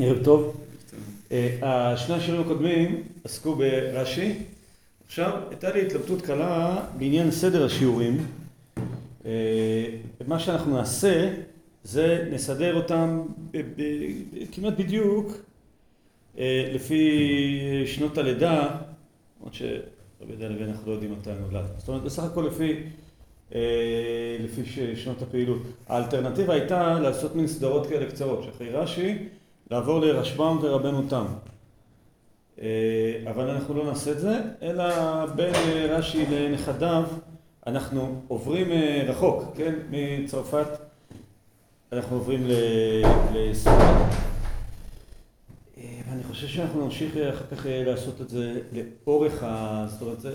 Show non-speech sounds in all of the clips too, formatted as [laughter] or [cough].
ערב טוב. שני השירים הקודמים עסקו ברש"י. עכשיו, הייתה לי התלבטות קלה בעניין סדר השיעורים. מה שאנחנו נעשה זה נסדר אותם כמעט בדיוק לפי שנות הלידה, למרות שרבי יהודה הלוי אנחנו לא יודעים מתי נולד. זאת אומרת, בסך הכל לפי לפי שנות הפעילות. האלטרנטיבה הייתה לעשות מין סדרות כאלה קצרות, שאחרי רש"י לעבור לרשב"ם ורבנו תם. אבל אנחנו לא נעשה את זה, אלא בין רש"י לנכדיו אנחנו עוברים רחוק, כן? מצרפת אנחנו עוברים לספרד. ואני חושב שאנחנו נמשיך אחר כך לעשות את זה לאורך ה... זאת אומרת, זה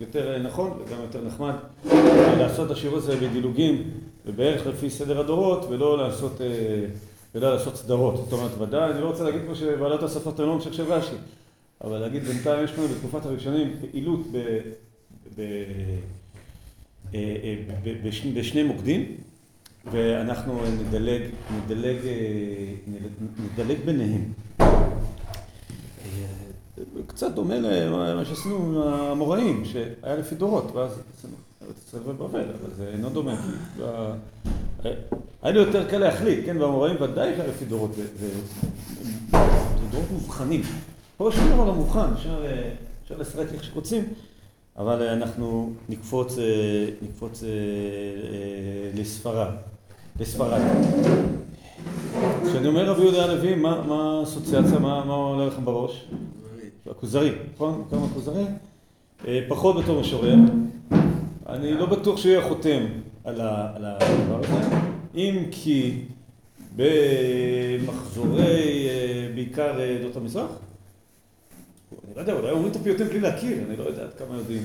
יותר נכון וגם יותר נחמד לעשות את השיעור הזה בדילוגים ובערך לפי סדר הדורות ולא לעשות ולא לעשות סדרות. זאת אומרת, ודאי, אני לא רוצה להגיד פה שוועדת השפות היום של רש"י, אבל להגיד בינתיים יש לנו בתקופת הראשונים פעילות בשני מוקדים ואנחנו נדלג, נדלג, נדלג ביניהם. קצת דומה למה שעשינו עם האמוראים, שהיה לפי דורות, ואז עשינו ארץ ובבל, אבל זה אינו דומה. היה לי יותר קל להחליט, כן, והאמוראים ודאי לפי דורות, זה דורות מובחנים. פה שום דבר לא מובחן, אפשר לשחק איך שרוצים, אבל אנחנו נקפוץ לספרד. לספרד. כשאני אומר רבי יהודה הלוי, מה האסוציאציה, מה עולה לכם בראש? הכוזרי, נכון? כמה כוזרי? פחות בתור משורר. אני לא בטוח שהוא יהיה חותם על הדבר הזה, אם כי במחזורי בעיקר עדות המזרח. אני לא יודע, אולי אומרים את הפיוטים בלי להכיר, אני לא יודע עד כמה יודעים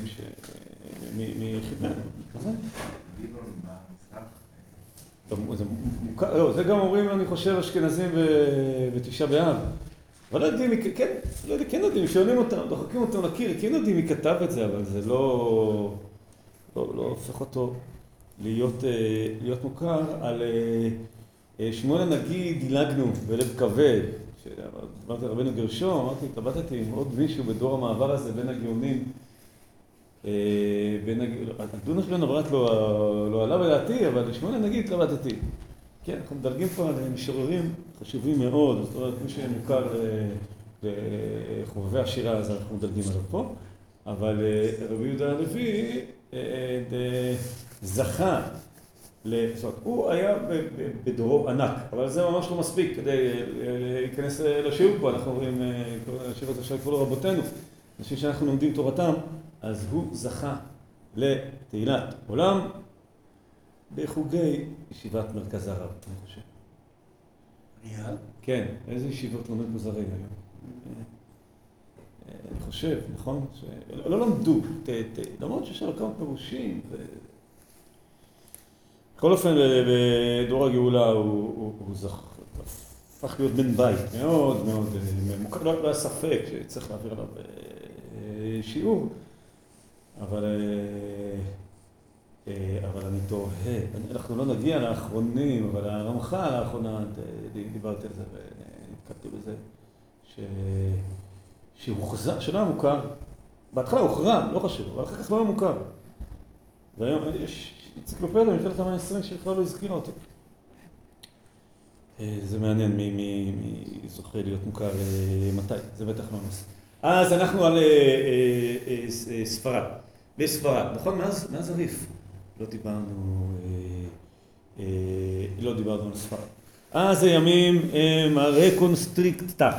מיחידה. זה גם אומרים, אני חושב, אשכנזים בתשעה באב. אבל לא יודעים, כן, לא יודע, כן יודעים, שואלים אותם, דוחקים אותם לקיר, כן יודעים מי כתב את זה, אבל זה לא הופך אותו להיות מוכר. על שמואל הנגיד דילגנו בלב כבד, כשדיברתי על רבנו גרשום, אמרתי, התלבטתי עם עוד מישהו בדור המעבר הזה בין הגאונים. דונש בן אברת לא עלה בדעתי, אבל שמואל הנגיד התלבטתי. כן, אנחנו מדלגים פה על משוררים חשובים מאוד, זאת אומרת, מי שמוכר לחובבי השירה, אז אנחנו מדלגים עליו פה. אבל רבי יהודה הלוי זכה, זאת אומרת, הוא היה בדורו ענק, אבל זה ממש לא מספיק כדי להיכנס לשיעור פה, אנחנו הזה אפשר לקרוא לו רבותינו, אנשים שאנחנו לומדים תורתם, אז הוא זכה לתהילת עולם בחוגי ישיבת מרכז הרב, אני חושב. כן, איזה ישיבות לומד כוזרי היום? אני חושב, נכון? לא למדו, למרות שיש לו כמה פירושים. בכל אופן, בדור הגאולה הוא הפך להיות בן בית מאוד מאוד מוכר, לא היה ספק שצריך להעביר עליו שיעור, אבל אני תוהה, אנחנו לא נגיע לאחרונים, אבל הרמח"ל לאחרונה, דיברתי על זה ונתקלתי בזה, שהוחזר, שלא היה מוכר, בהתחלה הוחרם, לא חשוב, אבל אחר כך לא היה מוכר. והיום יש אנציקלופדיה מלפני המאה העשרים שבכלל לא הזכירה אותו. זה מעניין מי זוכה להיות מוכר מתי, זה בטח לא נושא. אז אנחנו על ספרד, בספרד, נכון? מאז הריף לא דיברנו, לא דיברנו על ספרד. אז הימים הם הרקונסטריקטה.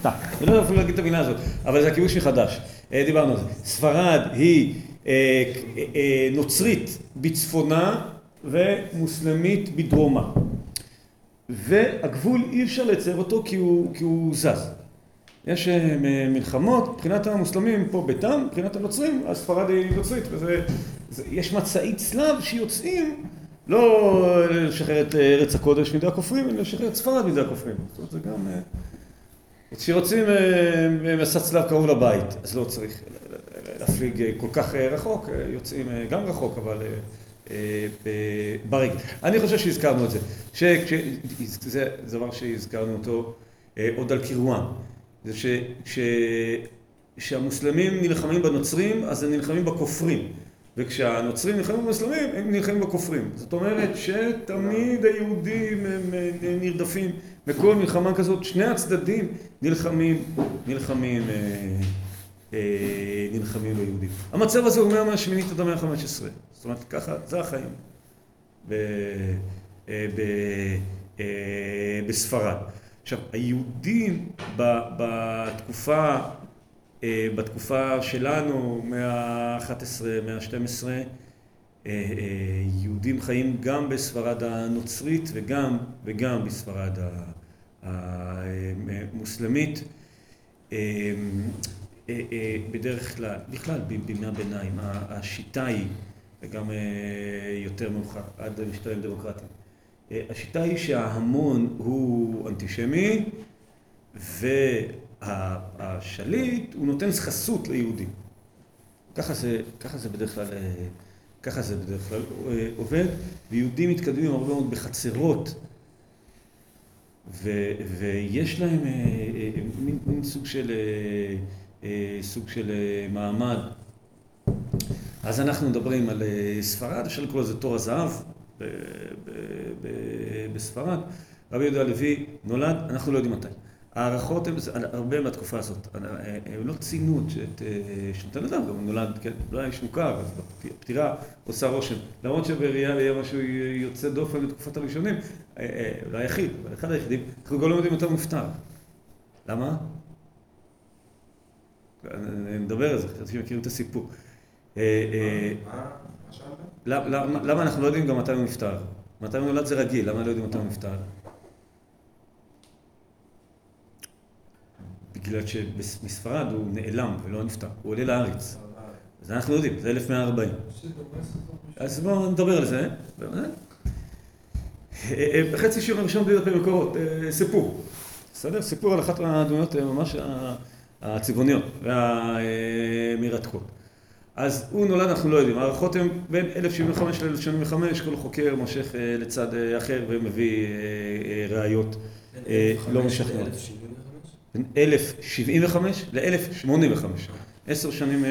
סטה. אני לא יודע אפילו להגיד את המילה הזאת, אבל זה הכיבוש מחדש. דיברנו על זה. ספרד היא נוצרית בצפונה ומוסלמית בדרומה. והגבול אי אפשר לייצר אותו כי הוא זז. יש מלחמות, מבחינת המוסלמים פה ביתם, מבחינת הנוצרים, הספרד היא נוצרית. יש מצעי צלב שיוצאים לא לשחרר את ארץ הקודש מידי הכופרים, אלא לשחרר את ספרד מידי הכופרים. זאת אומרת, זה גם... כשיוצאים מסע צלב קרוב לבית, אז לא צריך להפליג כל כך רחוק, יוצאים גם רחוק, אבל ברגל. אני חושב שהזכרנו את זה, שזה דבר שהזכרנו אותו עוד על קירואן, זה שכשהמוסלמים נלחמים בנוצרים אז הם נלחמים בכופרים וכשהנוצרים נלחמים במוסלמים הם נלחמים בכופרים זאת אומרת שתמיד היהודים הם נרדפים בכל מלחמה כזאת שני הצדדים נלחמים, נלחמים נלחמים ביהודים. המצב הזה הוא מהמאה השמינית עד המאה החמש עשרה. זאת אומרת, ככה, זה החיים בספרד. עכשיו, היהודים בתקופה, בתקופה שלנו, מאה ה-11, מאה ה-12, יהודים חיים גם בספרד הנוצרית וגם, וגם בספרד המוסלמית. בדרך כלל, בכלל בימי הביניים, השיטה היא, וגם יותר מאוחר, עד משטרים דמוקרטיים, השיטה היא שההמון הוא אנטישמי והשליט הוא נותן חסות ליהודים. ככה זה, ככה זה בדרך כלל, ככה זה בדרך כלל עובד, ויהודים מתקדמים הרבה מאוד בחצרות ויש להם מין סוג של סוג של מעמד. אז אנחנו מדברים על ספרד, אפשר לקרוא לזה תור הזהב בספרד. רבי יהודה הלוי נולד, אנחנו לא יודעים מתי. הערכות הן הרבה מהתקופה הזאת. הם לא ציינו את שנותן אדם, גם הוא נולד, כן, לא היה איש מוכר, אז הפטירה עושה רושם. למרות שבראייה היה משהו יוצא דופן בתקופת הראשונים, לא היחיד, אבל אחד היחידים, אנחנו גם לא יודעים מתי הוא נפטר. למה? נדבר על זה, חשבתי שמכירים את הסיפור. למה אנחנו לא יודעים גם מתי הוא נפטר? מתי הוא נולד זה רגיל, למה לא יודעים מתי הוא נפטר? בגלל שמספרד הוא נעלם ולא נפטר, הוא עולה לארץ. אז אנחנו יודעים, זה 1140. אז בואו נדבר על זה. בחצי שיעור הראשון בלי דפי מקורות, סיפור. בסדר? סיפור על אחת מהדמויות ממש הצבעוניות והמרתקות. אז הוא נולד, אנחנו לא יודעים, הערכות הן בין 1075 ל-1075, כל חוקר מושך לצד אחר ומביא ראיות לא משכנעות. בין 1075 ל-1085, עשר שנים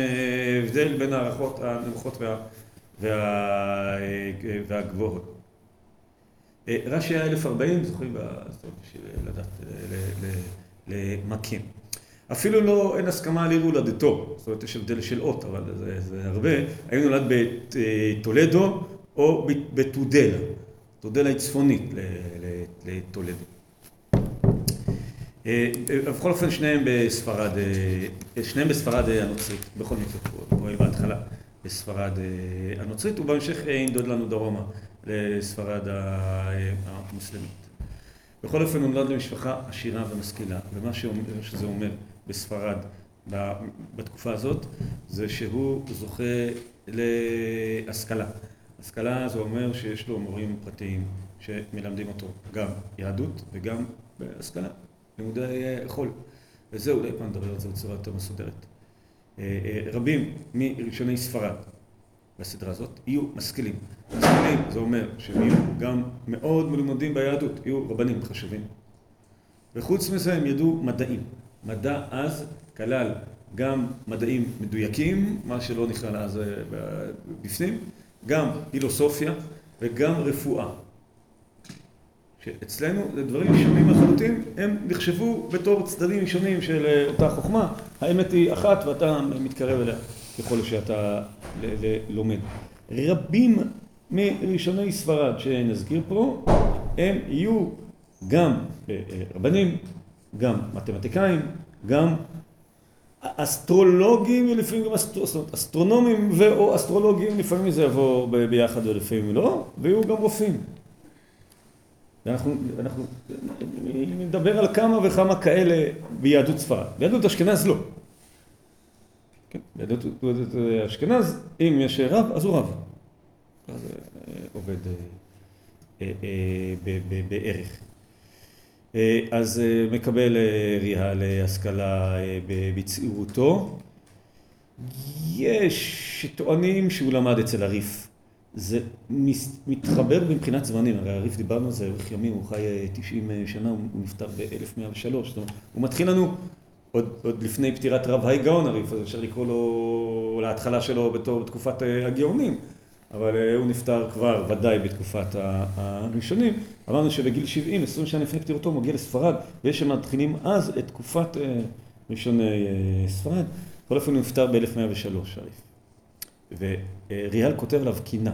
הבדל בין הערכות הנמוכות והגבוהות. רש"י היה 1040, זוכרים? בשביל לדעת למקם. אפילו לא, אין הסכמה על עיר הולדתו, זאת אומרת יש הבדל של אות, אבל זה הרבה. האם נולד בטולדו או בטודלה. טודלה היא צפונית לטולדו. בכל אופן שניהם בספרד, שניהם בספרד הנוצרית, בכל מקרה, פועל בהתחלה בספרד הנוצרית, ובהמשך ינדוד לנו דרומה לספרד המוסלמית. בכל אופן הוא נולד למשפחה עשירה ומשכילה, ומה שזה אומר בספרד בתקופה הזאת, זה שהוא זוכה להשכלה. השכלה זה אומר שיש לו מורים פרטיים שמלמדים אותו גם יהדות וגם בהשכלה, לימודי חול. וזה אולי פעם נדבר על זה בצורה יותר מסודרת. רבים מראשוני ספרד בסדרה הזאת יהיו משכילים. משכילים זה אומר שהם יהיו גם מאוד מלומדים ביהדות, יהיו רבנים חשובים. וחוץ מזה הם ידעו מדעים. מדע אז כלל גם מדעים מדויקים, מה שלא נכלל אז בפנים, גם פילוסופיה וגם רפואה. שאצלנו זה דברים שונים לחלוטין, הם נחשבו בתור צדדים שונים של אותה חוכמה, האמת היא אחת ואתה מתקרב אליה ככל שאתה לומד. רבים מראשוני ספרד שנזכיר פה, הם יהיו גם רבנים, גם מתמטיקאים, גם אסטרולוגים, לפעמים גם אסטרונומים ו/או אסטרולוגים, לפעמים זה יבוא ביחד ולפעמים לא, ויהיו גם רופאים. ואנחנו נדבר על כמה וכמה כאלה ביהדות ספרד. ביהדות אשכנז לא. ביהדות אשכנז, אם יש רב, אז הוא רב. אז זה עובד בערך. אז מקבל ריאה להשכלה בצעירותו. יש שטוענים שהוא למד אצל הריף זה מתחבר מבחינת זמנים, הרי הריף דיברנו על זה, אורך ימים, הוא חי 90 שנה, הוא נפטר ב-1103, זאת אומרת, הוא מתחיל לנו עוד, עוד לפני פטירת רב האי גאון הריף, אז אפשר לקרוא לו להתחלה שלו בתור תקופת הגאונים, אבל הוא נפטר כבר ודאי בתקופת הראשונים. אמרנו שבגיל 70, 20 שנה לפני פטירתו, מגיע לספרד, ויש שמתחילים אז את תקופת ראשוני ספרד. בכל אופן הוא נפטר ב-1103 הריף. וריאל כותב עליו קינה,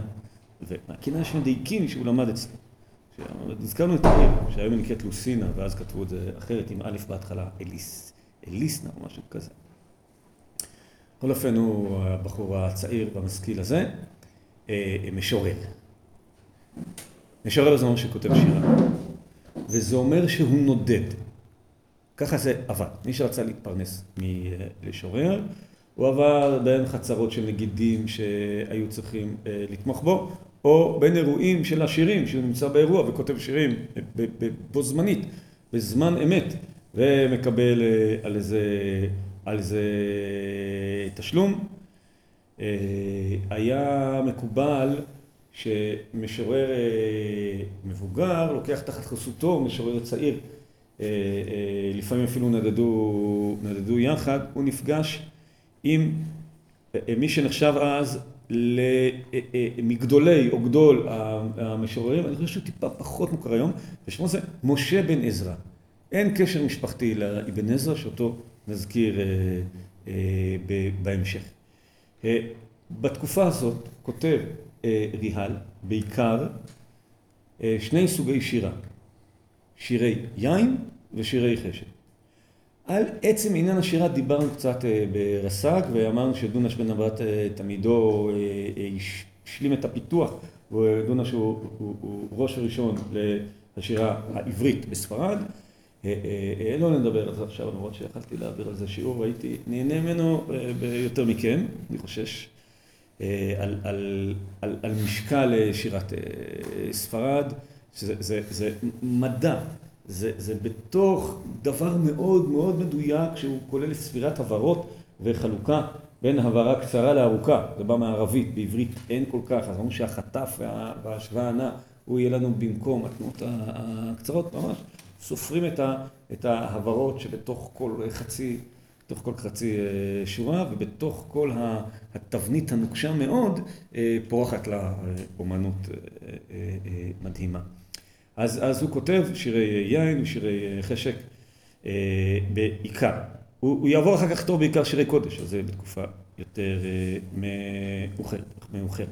והקינה יש מדייקים שהוא למד אצלו. הזכרנו את העיר, שהיום היא נקראת לוסינה, ואז כתבו את זה אחרת עם א' בהתחלה, אליס, אליסנה או משהו כזה. בכל אופן הוא הבחור הצעיר והמשכיל הזה, משורר. משורר זה אומר שכותב שירה, וזה אומר שהוא נודד. ככה זה עבד. מי שרצה להתפרנס מלשורר, הוא עבר בין חצרות של נגידים שהיו צריכים לתמוך בו, או בין אירועים של השירים, שהוא נמצא באירוע וכותב שירים בו זמנית, בזמן אמת, ומקבל על זה, על זה תשלום. היה מקובל שמשורר מבוגר לוקח תחת חסותו משורר צעיר, לפעמים אפילו נדדו, נדדו יחד, הוא נפגש עם מי שנחשב אז מגדולי או גדול המשוררים, אני חושב שהוא טיפה פחות מוכר היום, ושמו זה משה בן עזרא. אין קשר משפחתי לאבן עזרא, שאותו נזכיר בהמשך. בתקופה הזאת כותב ריהל בעיקר שני סוגי שירה, שירי יין ושירי חשב. על עצם עניין השירה דיברנו קצת ברס"ג ואמרנו שדונש בן נבט תלמידו השלים את הפיתוח ודונש הוא ראש הראשון לשירה העברית בספרד. לא נדבר על זה עכשיו למרות שיכלתי להעביר על זה שיעור והייתי נהנה ממנו ביותר מכם, אני חושש, על, על, על, על משקל שירת ספרד, שזה מדע. זה, זה בתוך דבר מאוד מאוד מדויק שהוא כולל ספירת הברות וחלוקה בין הברה קצרה לארוכה, זה בא מערבית, בעברית אין כל כך, אז אמרו שהחטף וההשוואה הנע הוא יהיה לנו במקום התנועות הקצרות, ממש סופרים את, ההברות שבתוך כל חצי, בתוך כל חצי שורה ובתוך כל התבנית הנוקשה מאוד פורחת לה אומנות מדהימה. אז, אז הוא כותב שירי יין ושירי חשק בעיקר. הוא, הוא יעבור אחר כך לכתוב בעיקר שירי קודש, אז זה בתקופה יותר מאוחרת.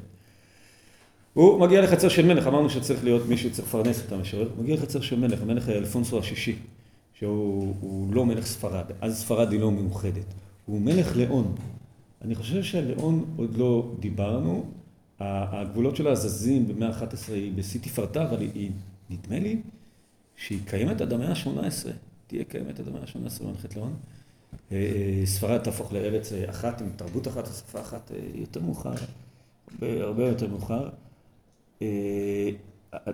הוא מגיע לחצר של מלך, אמרנו שצריך להיות מישהו שצריך לפרנס את המשורר, הוא מגיע לחצר של מלך, המלך אלפונסו השישי, שהוא לא מלך ספרד, אז ספרד היא לא מאוחדת, הוא מלך לאון. אני חושב שלאון עוד לא דיברנו, הגבולות שלה זזים במאה ה-11 היא בשיא תפארתה, אבל היא נדמה לי שהיא קיימת עד המאה ה-18, תהיה קיימת עד המאה ה-18 במלכת לאון. ספרד תהפוך לארץ אחת עם תרבות אחת, שפה אחת יותר מאוחר, הרבה יותר מאוחר.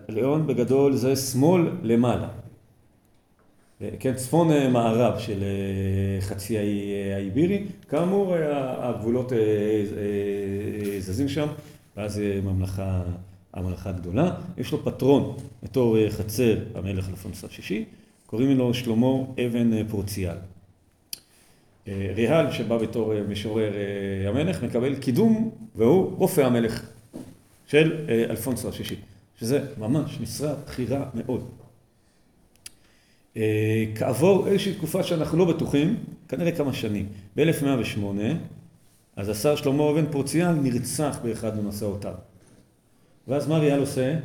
לאון בגדול זה שמאל למעלה. כן, צפון מערב של חצי האי האיבירי, כאמור הגבולות זזים שם, ואז ממלכה המלאכה הגדולה, יש לו פטרון בתור חצר המלך אלפונס השישי, קוראים לו שלמה אבן פורציאל. ריהל שבא בתור משורר המלך מקבל קידום והוא רופא המלך של אלפונס השישי, שזה ממש משרה בכירה מאוד. כעבור איזושהי תקופה שאנחנו לא בטוחים, כנראה כמה שנים, ב-1108, אז השר שלמה אבן פורציאל נרצח באחד ממסעותיו. ואז מה ריאל עושה?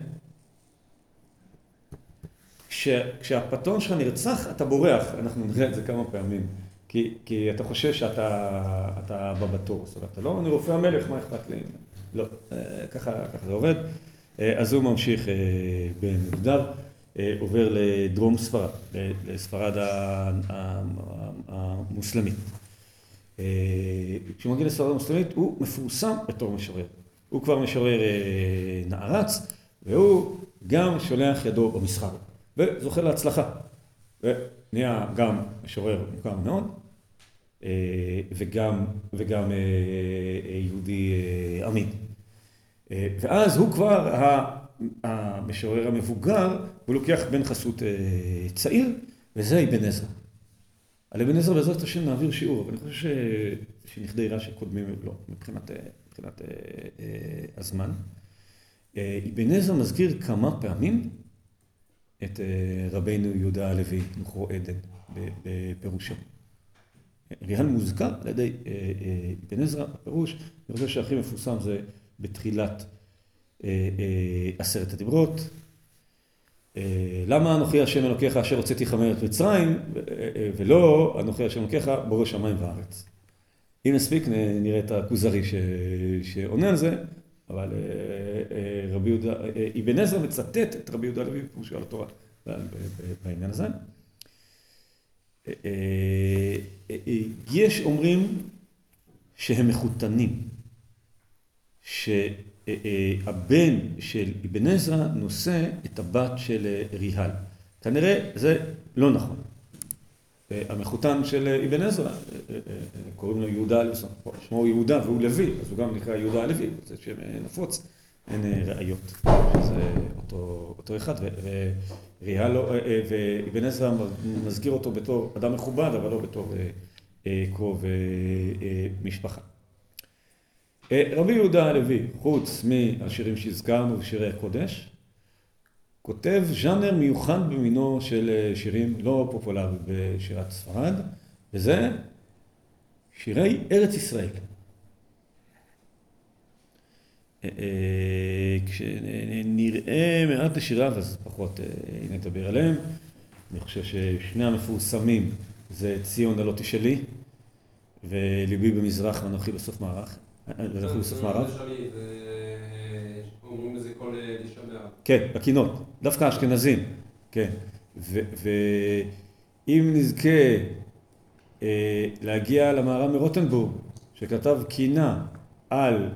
כש, כשהפטרון שלך נרצח, אתה בורח, אנחנו נראה את זה כמה פעמים, כי, כי אתה חושש שאתה הבא בתור, זאת אומרת, אתה לא, אני רופא המלך, מה אכפת לי? לא, ככה, ככה זה עובד. אז הוא ממשיך בנבדיו, עובר לדרום ספרד, לספרד המוסלמית. כשהוא מגיע לספרד המוסלמית, הוא מפורסם בתור משורר. הוא כבר משורר נערץ, והוא גם שולח ידו במסחר, וזוכה להצלחה. ונהיה גם משורר מוכר מאוד, וגם, וגם יהודי עמיד. ואז הוא כבר המשורר המבוגר, הוא לוקח בן חסות צעיר, וזה אבן עזרא. על אבן עזרא בעזרת השם נעביר שיעור, אבל אני חושב שנכדי רש"י קודמים לא, מבחינת, מבחינת הזמן. אבן עזרא מזכיר כמה פעמים את רבינו יהודה הלוי, נוחו עדן, בפירושו. ריהן מוזכר על ידי אבן עזרא, הפירוש, אני חושב שהכי מפורסם זה בתחילת עשרת הדיברות. למה אנוכי השם אלוקיך אשר הוצאתיך מארץ מצרים, ולא אנוכי השם אלוקיך בורא שמיים וארץ. אם נספיק נראה את הכוזרי שעונה על זה, אבל רבי יהודה, אבן עזרא מצטט את רבי יהודה הלוי, כמו שהוא על התורה, בעניין הזה. יש אומרים שהם מחותנים, שהבן של אבן עזרא נושא את הבת של ריהל. כנראה זה לא נכון. המחותן של אבן עזרא, קוראים לו יהודה הלוי, שמו יהודה והוא לוי, אז הוא גם נקרא יהודה הלוי, זה שם נפוץ, אין ראיות. שזה אותו, אותו אחד, וריהל, ואבן עזרא מזכיר אותו בתור אדם מכובד, אבל לא בתור קרוב משפחה. רבי יהודה הלוי, חוץ מהשירים שהזכרנו ושירי הקודש, כותב ז'אנר מיוחד במינו של שירים לא פופולריים בשירת ספרד, וזה שירי ארץ ישראל. כשנראה מעט לשיריו אז פחות נדבר עליהם. אני חושב ששני המפורסמים זה ציון הלא תשאלי וליבי במזרח ואנוכי בסוף מערך. ואנחנו בסוף מערב. לזה כל תשעה כן, בקינות, דווקא אשכנזים, כן. ואם נזכה להגיע למהר"ם מרוטנבורג, שכתב קינה על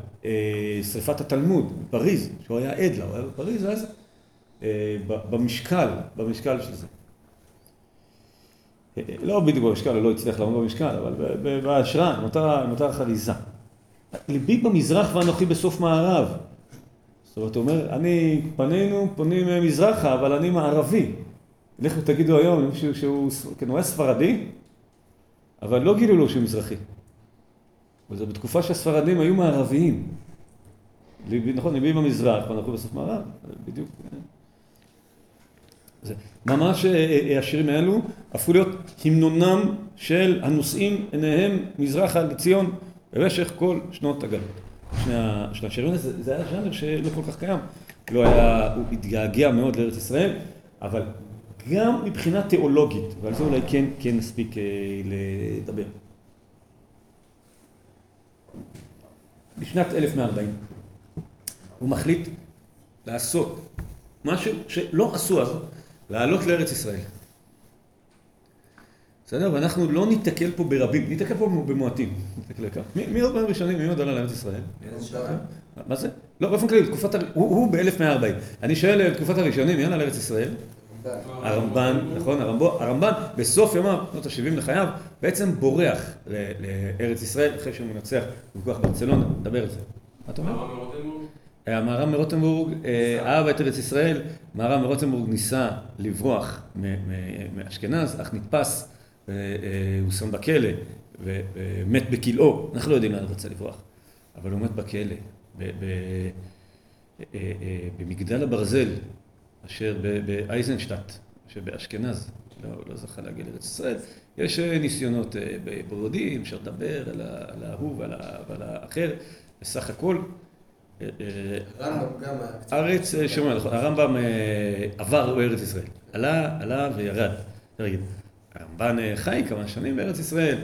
שריפת התלמוד בפריז, שהוא היה עד לה, הוא היה בפריז אז, במשקל, במשקל של זה. לא בדיוק במשקל, הוא לא הצליח לעמוד במשקל, אבל בהשראה, נותר חליזה. ליבי במזרח ואנוכי בסוף מערב. זאת אומרת, הוא אומר, אני, פנינו פונים מזרחה, אבל אני מערבי. לכו תגידו היום למישהו שהוא, כן, הוא היה ספרדי, אבל לא גילו לו שהוא מזרחי. וזה בתקופה שהספרדים היו מערביים. נכון, ליבי במזרח ואנוכי בסוף מערב, בדיוק. זה ממש השירים האלו הפכו להיות המנונם של הנושאים עיניהם מזרחה לציון. במשך כל שנות הגלות. שני השירים האלה, זה היה ז'אנר שלא כל כך קיים. לא היה, הוא התגעגע מאוד לארץ ישראל, אבל גם מבחינה תיאולוגית, ועל זה אולי כן, כן נספיק לדבר. בשנת 1140 הוא מחליט לעשות משהו שלא עשו אז, לעלות לארץ ישראל. בסדר? ואנחנו לא ניתקל פה ברבים, ניתקל פה במועטים. מי עוד פעם ראשונים, מי עוד עלה לארץ ישראל? מה זה? לא, באופן כללי, תקופת, הוא ב-1140. אני שואל, תקופת הראשונים, מי עלה לארץ ישראל? הרמב"ן, נכון, הרמב"ן בסוף ימיו, שנות ה-70 לחייו, בעצם בורח לארץ ישראל אחרי שהוא מנצח בכוח ברצלונה, נדבר על זה. מה אתה אומר? המהר"ם מרוטנבורג אהב את ארץ ישראל, מהר"ם מרוטנבורג ניסה לברוח מאשכנז, אך נתפס הוא שם בכלא ומת בכלאו, אנחנו לא יודעים לאן הוא רצה לברוח, אבל הוא מת בכלא, במגדל הברזל, אשר באייזנשטט, שבאשכנז, לא, לא זכה להגיע לארץ ישראל, יש ניסיונות ברודים, אפשר לדבר על ההוא ועל האחר, בסך הכל, ארץ, שומע, נכון, הרמב"ם עבר לארץ ישראל, עלה, עלה וירד, הרמב"ן חי כמה שנים בארץ ישראל,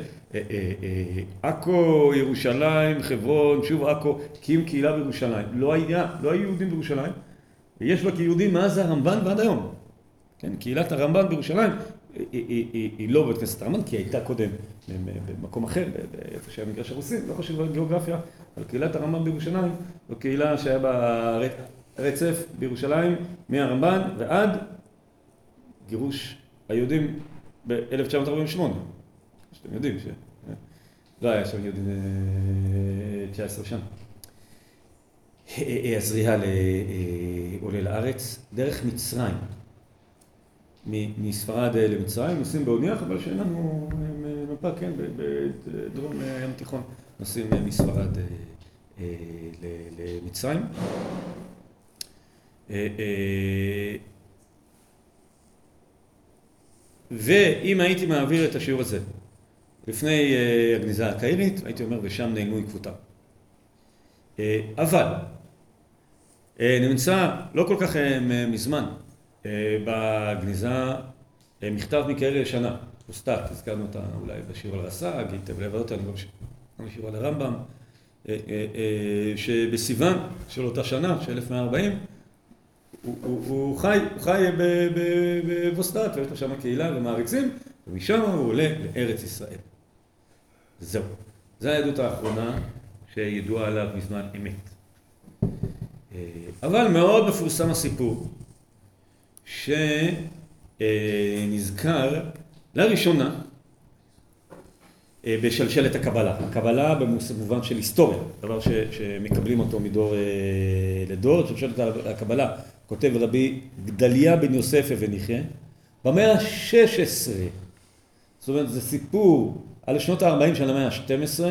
עכו, ירושלים, חברון, שוב עכו, הקים קהילה בירושלים. לא היה, לא היו יהודים בירושלים, ויש בה כיהודים מאז הרמב"ן ועד היום. כן, קהילת הרמב"ן בירושלים היא לא בית כנסת הרמב"ן, כי היא הייתה קודם במקום אחר, איפה שהיה מגרש הרוסים, לא חשוב על גיאוגרפיה, אבל קהילת הרמב"ן בירושלים זו קהילה שהיה בה רצף בירושלים מהרמב"ן ועד גירוש היהודים ב-1948, שאתם יודעים שלא היה שם יהודים 19 שנה. הזריעה לעולה לארץ, דרך מצרים. מספרד למצרים, נוסעים באונייה, אבל שאין לנו מפה, כן, בדרום הים התיכון, נוסעים מספרד למצרים. ואם הייתי מעביר את השיעור הזה לפני הגניזה הקהירית, הייתי אומר, ושם נעלמו עקבותיו. אבל נמצא לא כל כך מזמן בגניזה מכתב מכאלה ישנה, פוסטט, הזכרנו אותה אולי בשיר על רס"ג, היטב לבד אותה, אני גם בשיר על הרמב"ם, שבסיוון של אותה שנה, של 1140, הוא חי, הוא חי בבוסטת, ויש לו שם קהילה ומעריצים, ומשם הוא עולה לארץ ישראל. זהו. זו העדות האחרונה שידועה עליו בזמן אמת. אבל מאוד מפורסם הסיפור שנזכר לראשונה בשלשלת הקבלה. הקבלה במובן של היסטוריה, דבר שמקבלים אותו מדור לדור, שלשלת הקבלה כותב רבי גדליה בן יוסף אבן יחיא, במאה ה-16, זאת אומרת זה סיפור על שנות ה-40 של המאה ה-12,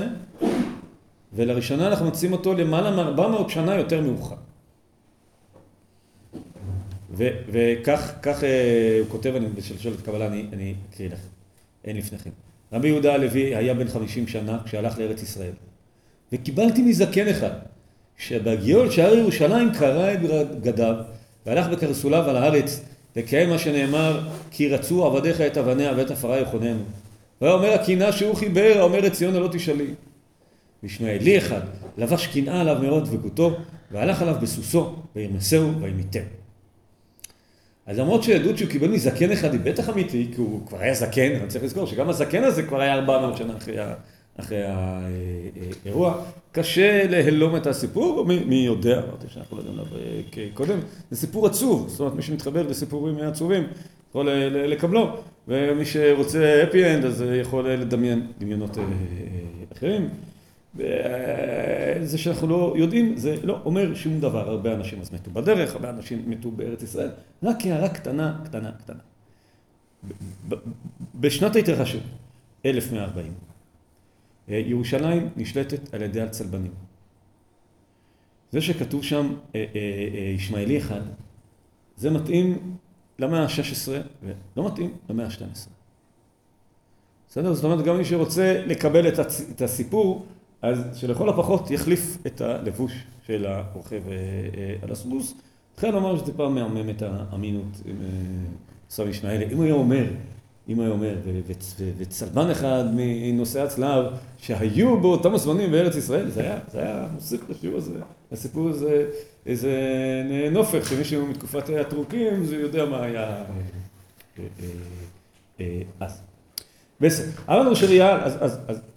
ולראשונה אנחנו מוצאים אותו למעלה מ-400 שנה יותר מאוחר. וכך כך, אה, הוא כותב, אני בשלשלת קבלה, אני, אני אקריא לכם, אין לפניכם. רבי יהודה הלוי היה בן 50 שנה כשהלך לארץ ישראל, וקיבלתי מזקן אחד, שבהגיעו לשער ירושלים קרע את בגדיו והלך בקרסוליו על הארץ, וקיים מה שנאמר, כי רצו עבדיך את אבניה ואת עפרה יחוננו. והיה אומר הקינה שהוא חיבר, האומר את ציונה לא תשאלי. וישמעאלי אחד לבש קנאה עליו מאוד דבקותו, והלך עליו בסוסו, וירמסהו וימיתהו. אז למרות שעדות שהוא קיבל מזקן אחד היא בטח אמיתי, כי הוא כבר היה זקן, אני צריך לזכור שגם הזקן הזה כבר היה 400 שנה אחרי, אחרי האירוע, קשה להלום את הסיפור, מי יודע, אמרתי שאנחנו לא יודעים עליו קודם, זה סיפור עצוב, זאת אומרת מי שמתחבר לסיפורים עצובים יכול לקבלו, ומי שרוצה happy end אז יכול לדמיין דמיונות אחרים. זה שאנחנו לא יודעים, זה לא אומר שום דבר, הרבה אנשים אז מתו בדרך, הרבה אנשים מתו בארץ ישראל, רק הערה קטנה, קטנה, קטנה. בשנת ההתרחשות, 1140, ירושלים נשלטת על ידי הצלבנים. זה שכתוב שם ישמעאלי אחד, זה מתאים למאה ה-16 ולא מתאים למאה ה-12. בסדר? זאת אומרת, גם מי שרוצה לקבל את הסיפור, אז שלכל הפחות יחליף את הלבוש של הרוכב על הסוס. התחיל לומר שזה פעם מהמם את האמינות עם סבי ישמעאלי. אם הוא היה אומר אם היה אומר, וצלמן אחד מנושאי הצלב שהיו באותם הזמנים בארץ ישראל, זה היה, זה היה מוסיף לשיעור הזה, הסיפור הזה, איזה נופך, שמישהו מתקופת הטורקים, זה יודע מה היה אז. בסדר, אמרנו שראייה,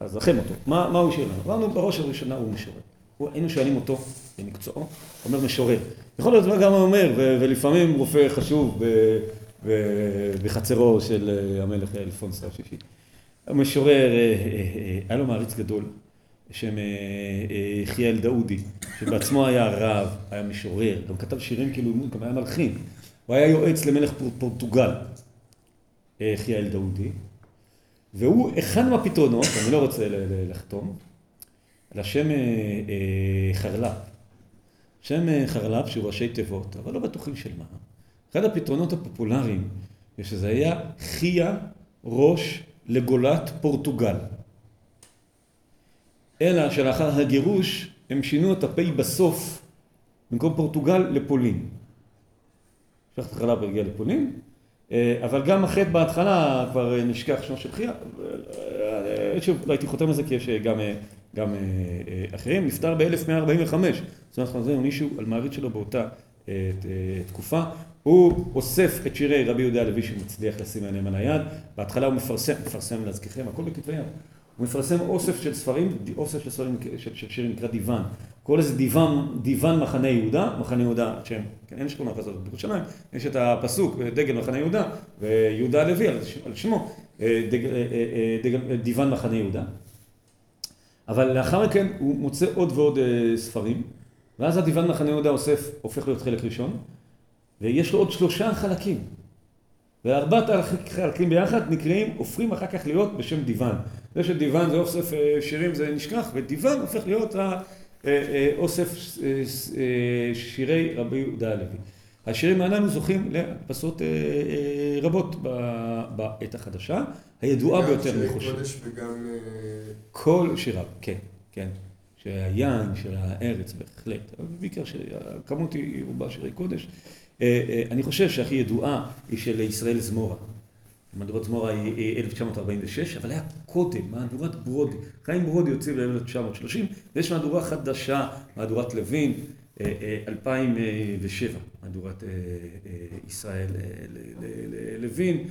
אז לכם אותו, מה הוא לנו? אמרנו בראש הראשונה הוא משורר. היינו שואלים אותו במקצועו, אומר משורר. יכול להיות גם הוא אומר, ולפעמים רופא חשוב בחצרו של אה, המלך אלפונס השישי. המשורר, אה, אה, היה לו מעריץ גדול, בשם יחיאל דאודי, שבעצמו היה רב, היה משורר, גם כתב שירים כאילו, גם היה מלחין. הוא היה יועץ למלך פורטוגל, יחיאל דאודי, והוא אחד מהפתרונות, אני לא רוצה לחתום, על השם חרל"פ. שם חרל"פ שהוא ראשי תיבות, אבל לא בטוחים של מה. אחד הפתרונות הפופולריים זה שזה היה חיה ראש לגולת פורטוגל. אלא שלאחר הגירוש הם שינו את הפ' בסוף במקום פורטוגל לפולין. שכחת התחלה והגיע לפולין, אה, אבל גם החטא בהתחלה כבר נשכח שמו של חיה. אה, שוב, לא הייתי חותם על זה כי יש גם, אה, גם אחרים. נפטר ב-1145. זאת אומרת, זה מישהו על מעריץ שלו באותה תקופה. הוא אוסף את שירי רבי יהודה הלוי שמצליח לשים עליהם על היד, בהתחלה הוא מפרסם, מפרסם להזכירכם, הכל בכתבי יד, הוא מפרסם אוסף של ספרים, אוסף של ספרים של, של שירים נקרא דיוון, קורא לזה דיוון, דיוון מחנה יהודה, מחנה יהודה שם, כן, אין שכונה כזאת בירושלים, יש את הפסוק, דגל מחנה יהודה, ויהודה הלוי על, על שמו, דגל, דגל, דיוון מחנה יהודה. אבל לאחר מכן הוא מוצא עוד ועוד ספרים, ואז הדיוון מחנה יהודה אוסף הופך להיות חלק ראשון, ויש לו עוד שלושה חלקים. וארבעת החלקים ביחד נקראים, הופכים אחר כך להיות בשם דיוון. זה שדיוון זה אוסף אה, שירים זה נשכח, ודיוון הופך להיות אוסף שירי רבי יהודה הלוי. השירים הללו זוכים להדפסות רבות בעת החדשה, הידועה ביותר מחושב. גם שירי קודש וגם... כל שיריו, כן, כן. שהיין של הארץ בהחלט, בעיקר שהכמות היא רובה שירי קודש. אני חושב שהכי ידועה היא של ישראל זמורה. מהדורת זמורה היא 1946, אבל היה קודם, מהדורת ברודי. חיים ברודי יוצא ב-1930, ויש מהדורה חדשה, מהדורת לוין, 2007, מהדורת ישראל לוין.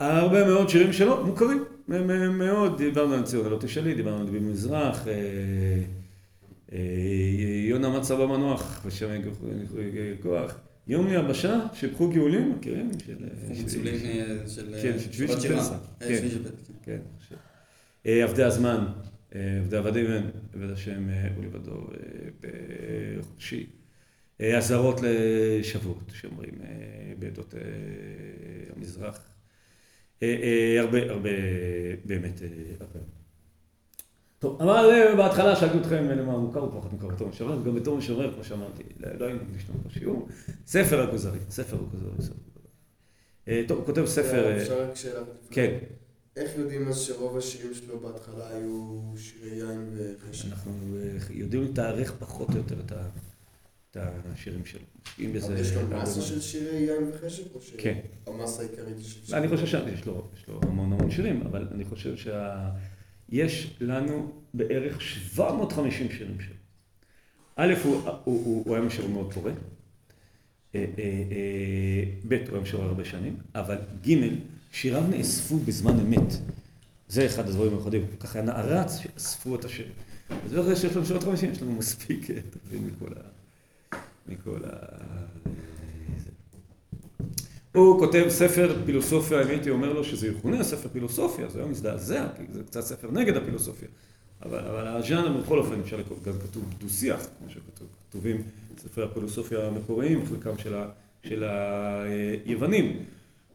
הרבה מאוד שירים שלו מוכרים, מאוד, דיברנו על ציון הלא תשאלי, דיברנו על דבי מזרח, יונה מצא במנוח, בשם כוח, יום מיבשה, שבחו גאולים, מכירים? ניצולים של... כן, של שביל של פנסה. כן, כן. עבדי הזמן, עבדי עבדי בן, עבד השם ולבדו בחודשי. אזהרות לשבועות, שאומרים בעדות המזרח. הרבה, הרבה, באמת, הרבה. טוב, אבל בהתחלה שאלתי אתכם למה מוכר או פחות מוכר בתור משורר, וגם בתור משורר, כמו שאמרתי, לא היינו מקדישים לו בשיעור, ספר הכוזרי, ספר הכוזרי. טוב, הוא כותב ספר... אפשר רק שאלה? כן. איך יודעים אז שרוב השירים שלו בהתחלה היו שירי יין וחשב? אנחנו יודעים לתארך פחות או יותר את השירים שלו. אם בזה... יש לו מסה של שירי יין וחשב? כן. או שהמסה העיקרית היא של שירי? אני חושב שיש לו המון המון שירים, אבל אני חושב שה... יש לנו בערך 750 שירים שלו. א', הוא, הוא, הוא, הוא היה משורר מאוד פורה, ב', הוא היה משורר הרבה שנים, אבל ג', שיריו נאספו בזמן אמת. זה אחד הדברים המיוחדים, ככה נערץ שאספו את השיר. אז זה אחרי שיש לנו 750, יש לנו מספיק, תבין, מכל ה... מכל ה... הוא כותב ספר פילוסופיה, אם הייתי אומר לו שזה יכונה ספר פילוסופיה, זה היה מזדעזע, כי זה קצת ספר נגד הפילוסופיה. אבל, אבל הז'אנר בכל אופן אפשר לקרוא, גם כתוב דו-שיח, כמו שכתובים ספרי הפילוסופיה המקוריים, חלקם של, היוונים.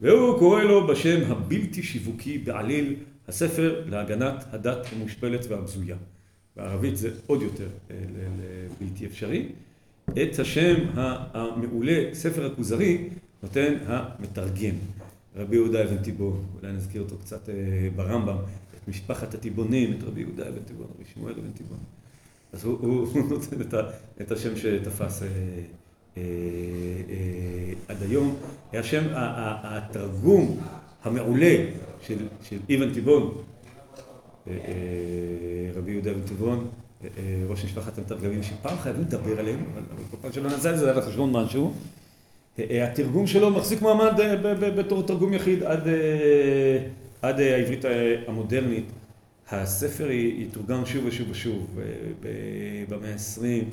והוא קורא לו בשם הבלתי שיווקי בעליל, הספר להגנת הדת המושפלת והבזויה. בערבית זה עוד יותר בלתי אפשרי. את השם המעולה, ספר הכוזרי, נותן המתרגם, רבי יהודה אבן תיבון, אולי נזכיר אותו קצת ברמב"ם, את משפחת התיבונים, את רבי יהודה אבן תיבון, רבי שמואל אבן תיבון. אז הוא, הוא, הוא [laughs] נותן את, ה, את השם שתפס אה, אה, אה, עד היום. השם, התרגום המעולה של, של אבן תיבון, אה, אה, רבי יהודה אבן תיבון, אה, ראש משפחת המתרגמים, שפעם חייבים לדבר עליהם, אבל כל פעם שלא נעשה את זה, זה היה לחשבון משהו. התרגום שלו מחזיק מעמד בתור תרגום יחיד עד, עד העברית המודרנית. הספר יתורגם שוב ושוב ושוב במאה העשרים.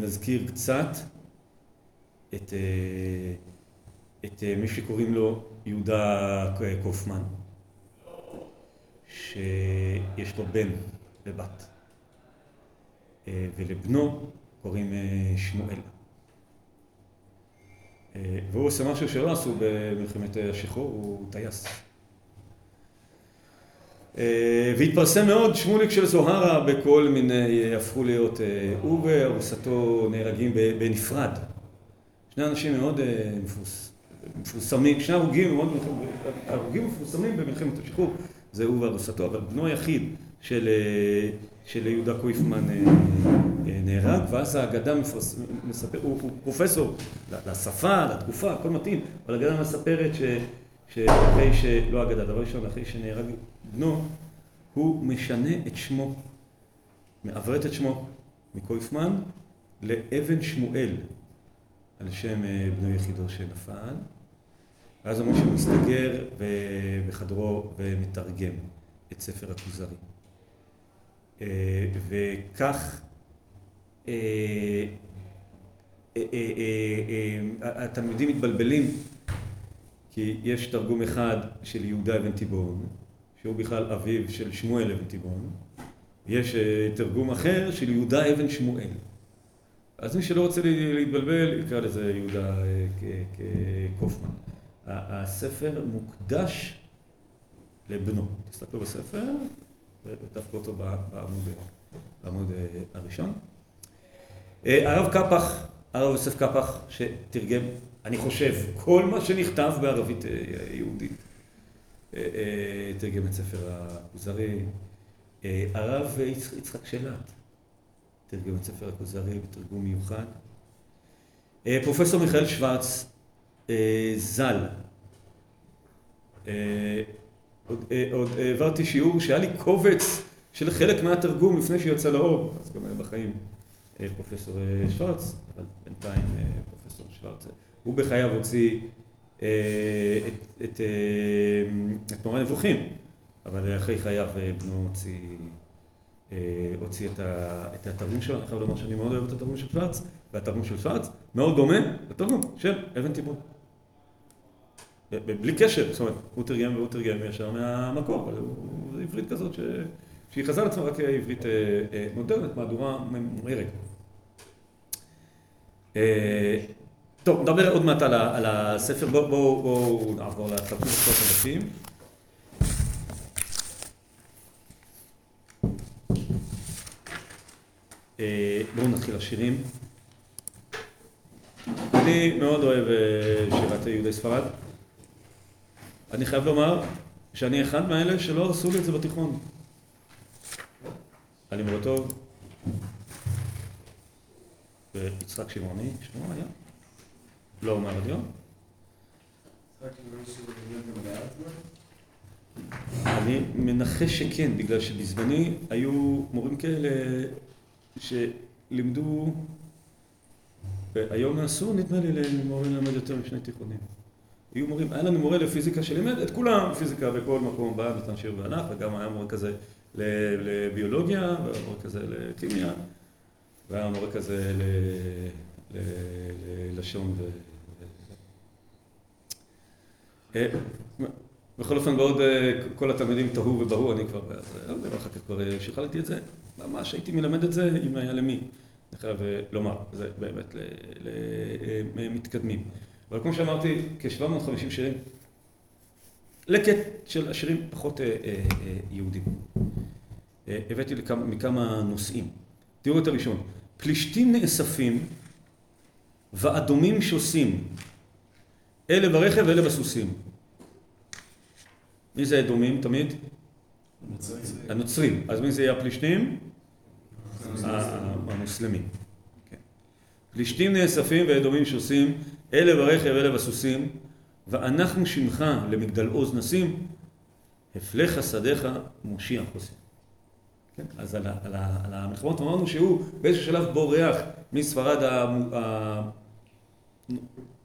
נזכיר קצת את, את מי שקוראים לו יהודה קופמן, שיש לו בן ובת, ולבנו קוראים שמואל. והוא עושה משהו שלא עשו במלחמת השחרור, הוא טייס. והתפרסם מאוד שמוליק של זוהרה בכל מיני, הפכו להיות, הוא וארוסתו נהרגים בנפרד. שני אנשים מאוד מפורסמים, שני הרוגים מאוד, הרוגים מפורסמים במלחמת השחרור, זה הוא וארוסתו, אבל בנו היחיד של, של יהודה קויפמן נהרג, ואז האגדה מספר, הוא, הוא פרופסור לשפה, לתקופה, הכל מתאים, אבל האגדה מספרת ש, שאחרי ש... לא אגדה, דבר ראשון, אחרי שנהרג בנו, הוא משנה את שמו, מעברת את שמו מקויפמן לאבן שמואל, על שם בנו יחידו שנפל, ואז אומר שהוא מסתגר בחדרו ומתרגם את ספר הכוזרי. וכך התלמידים מתבלבלים כי יש תרגום אחד של יהודה אבן תיבון שהוא בכלל אביו של שמואל אבן תיבון יש אה, תרגום אחר של יהודה אבן שמואל. אז מי שלא רוצה להתבלבל, יקרא לזה יהודה אה, קופמן. הספר מוקדש לבנו. תסתכלו בספר, ודווקא אותו בעמוד הראשון. הרב קפח, הרב יוסף קפח, שתרגם, אני חושב, כל מה שנכתב בערבית יהודית. תרגם את ספר הכוזרי. הרב יצחק שלט, תרגם את ספר הכוזרי בתרגום מיוחד. פרופסור מיכאל שוורץ, ז"ל, עוד, עוד העברתי שיעור שהיה לי קובץ של חלק מהתרגום לפני שיצא לאור, אז גם היה בחיים פרופסור שוורץ, אבל בינתיים פרופסור שוורץ, הוא בחייו הוציא את, את, את מורה נבוכים, אבל אחרי חייו בנו הוציא, הוציא את, את התרגום שלו, אני חייב לומר שאני מאוד אוהב את התרגום של שוורץ, והתרגום של שוורץ מאוד דומה לתרגום של אבן תיבון. בלי קשר, זאת אומרת, הוא תרגם והוא תרגם ישר מהמקור, אבל זו עברית כזאת ש... שהיא חזרה לעצמה רק עברית מודרנית, מהדורה ממוארת. טוב, נדבר עוד מעט על הספר, בואו בוא, בוא נעבור לתרגום שלושת אלפים. בואו נתחיל לשירים. אני מאוד אוהב שירת יהודי ספרד. אני חייב לומר שאני אחד מאלה שלא הרסו לי את זה בתיכון. אני מאוד טוב. ויצחק שמעוני, שמו היה? לא אומר הדיון? אני מנחש שכן, בגלל שבזמני היו מורים כאלה שלימדו, והיום אסור נדמה לי למורים ללמד יותר משני תיכונים. היו מורים, היה לנו מורה לפיזיקה שלימד את כולם פיזיקה בכל מקום, בא נתן שיעור בענף, וגם היה מורה כזה לביולוגיה, והיה מורה כזה לכימיה, והיה מורה כזה ללשון ו... בכל אופן, בעוד כל התלמידים תוהו ובהו, אני כבר, ואחר כך כבר שכלתי את זה, ממש הייתי מלמד את זה אם היה למי, אני חייב לומר, זה באמת למתקדמים. אבל כמו שאמרתי, כ-750 שירים. לקט של השירים פחות יהודים. הבאתי מכמה נושאים. תראו את הראשון. פלישתים נאספים ואדומים שוסים. אלה ברכב ואלה בסוסים. מי זה אדומים תמיד? הנוצרים. אז מי זה יהיה הפלישתים? המוסלמים. פלישתים נאספים ואדומים שוסים. אלה ברכב ואלה בסוסים, ואנחנו שמך למגדל עוז נשים, הפלך שדיך מושיע חוסים. כן? אז על, על, על המלחמות אמרנו שהוא באיזשהו שלב בורח מספרד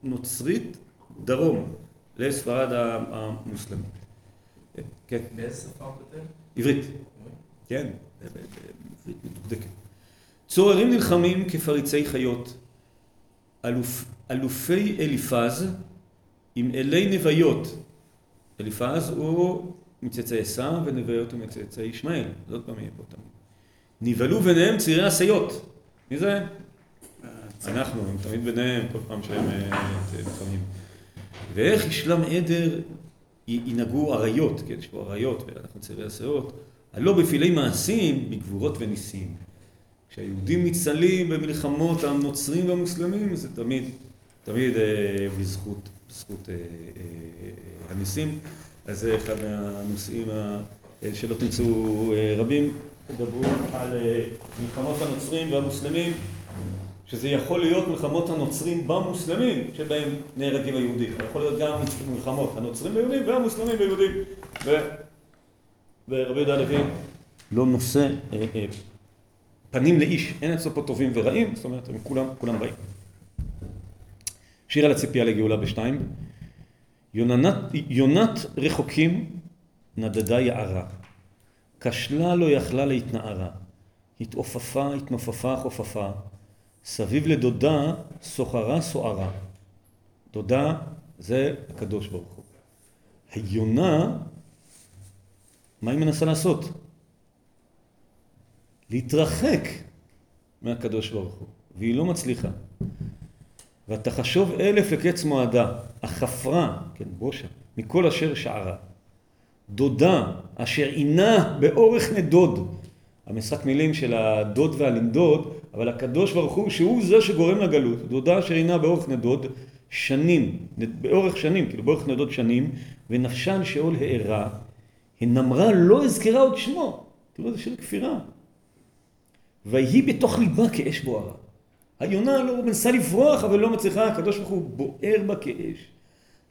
הנוצרית דרום לספרד המוסלמית. כן. באיזה שפה הוא כותב? עברית. כן, עברית מדוקדקת. צוררים נלחמים כפריצי חיות. אלוף, אלופי אליפז עם אלי נוויות. אליפז הוא מצאצאי עשיו ונוויות הוא מצאצאי ישמעאל. זאת פעם יהיה פה תמיד. נבהלו ביניהם צירי עשיות. מי זה? אנחנו, הם תמיד ביניהם כל פעם שהם נלחמים. ואיך ישלם עדר ינהגו אריות, כן, יש פה אריות ואנחנו צירי עשיות, הלא בפעילי מעשים בגבורות וניסים. כשהיהודים ניצלים במלחמות הנוצרים והמוסלמים זה תמיד, תמיד אה, בזכות, בזכות אה, אה, הניסים. אז זה אחד מהנושאים שלא תמצאו אה, רבים, תדברו על אה, מלחמות הנוצרים והמוסלמים, שזה יכול להיות מלחמות הנוצרים במוסלמים שבהם נהרגים היהודים. יכול להיות גם מלחמות הנוצרים ביהודים והמוסלמים ביהודים. ורבי יהודה הלוי לא נושא אה, אה, פנים לאיש, אין אצלו פה טובים ורעים, זאת אומרת, הם כולם, כולם רעים. שיר על הציפייה לגאולה בשתיים. יונת, יונת רחוקים נדדה יערה. כשלה לא יכלה להתנערה. התעופפה, התנופפה, חופפה. סביב לדודה סוחרה סוערה. דודה זה הקדוש ברוך הוא. היונה, מה היא מנסה לעשות? להתרחק מהקדוש ברוך הוא, והיא לא מצליחה. ותחשוב אלף לקץ מועדה, החפרה, כן, בושה, מכל אשר שערה. דודה, אשר עינה באורך נדוד. המשחק מילים של הדוד והלנדוד, אבל הקדוש ברוך הוא, שהוא זה שגורם לגלות. דודה אשר עינה באורך נדוד, שנים, באורך שנים, כאילו באורך נדוד שנים, ונפשן שאול הארה, הנמרה לא הזכרה עוד שמו. תראו, זה של כפירה. ויהי בתוך ליבה כאש בוערה. היונה לא מנסה לברוח, אבל לא מצליחה, הקדוש ברוך הוא בוער בה כאש.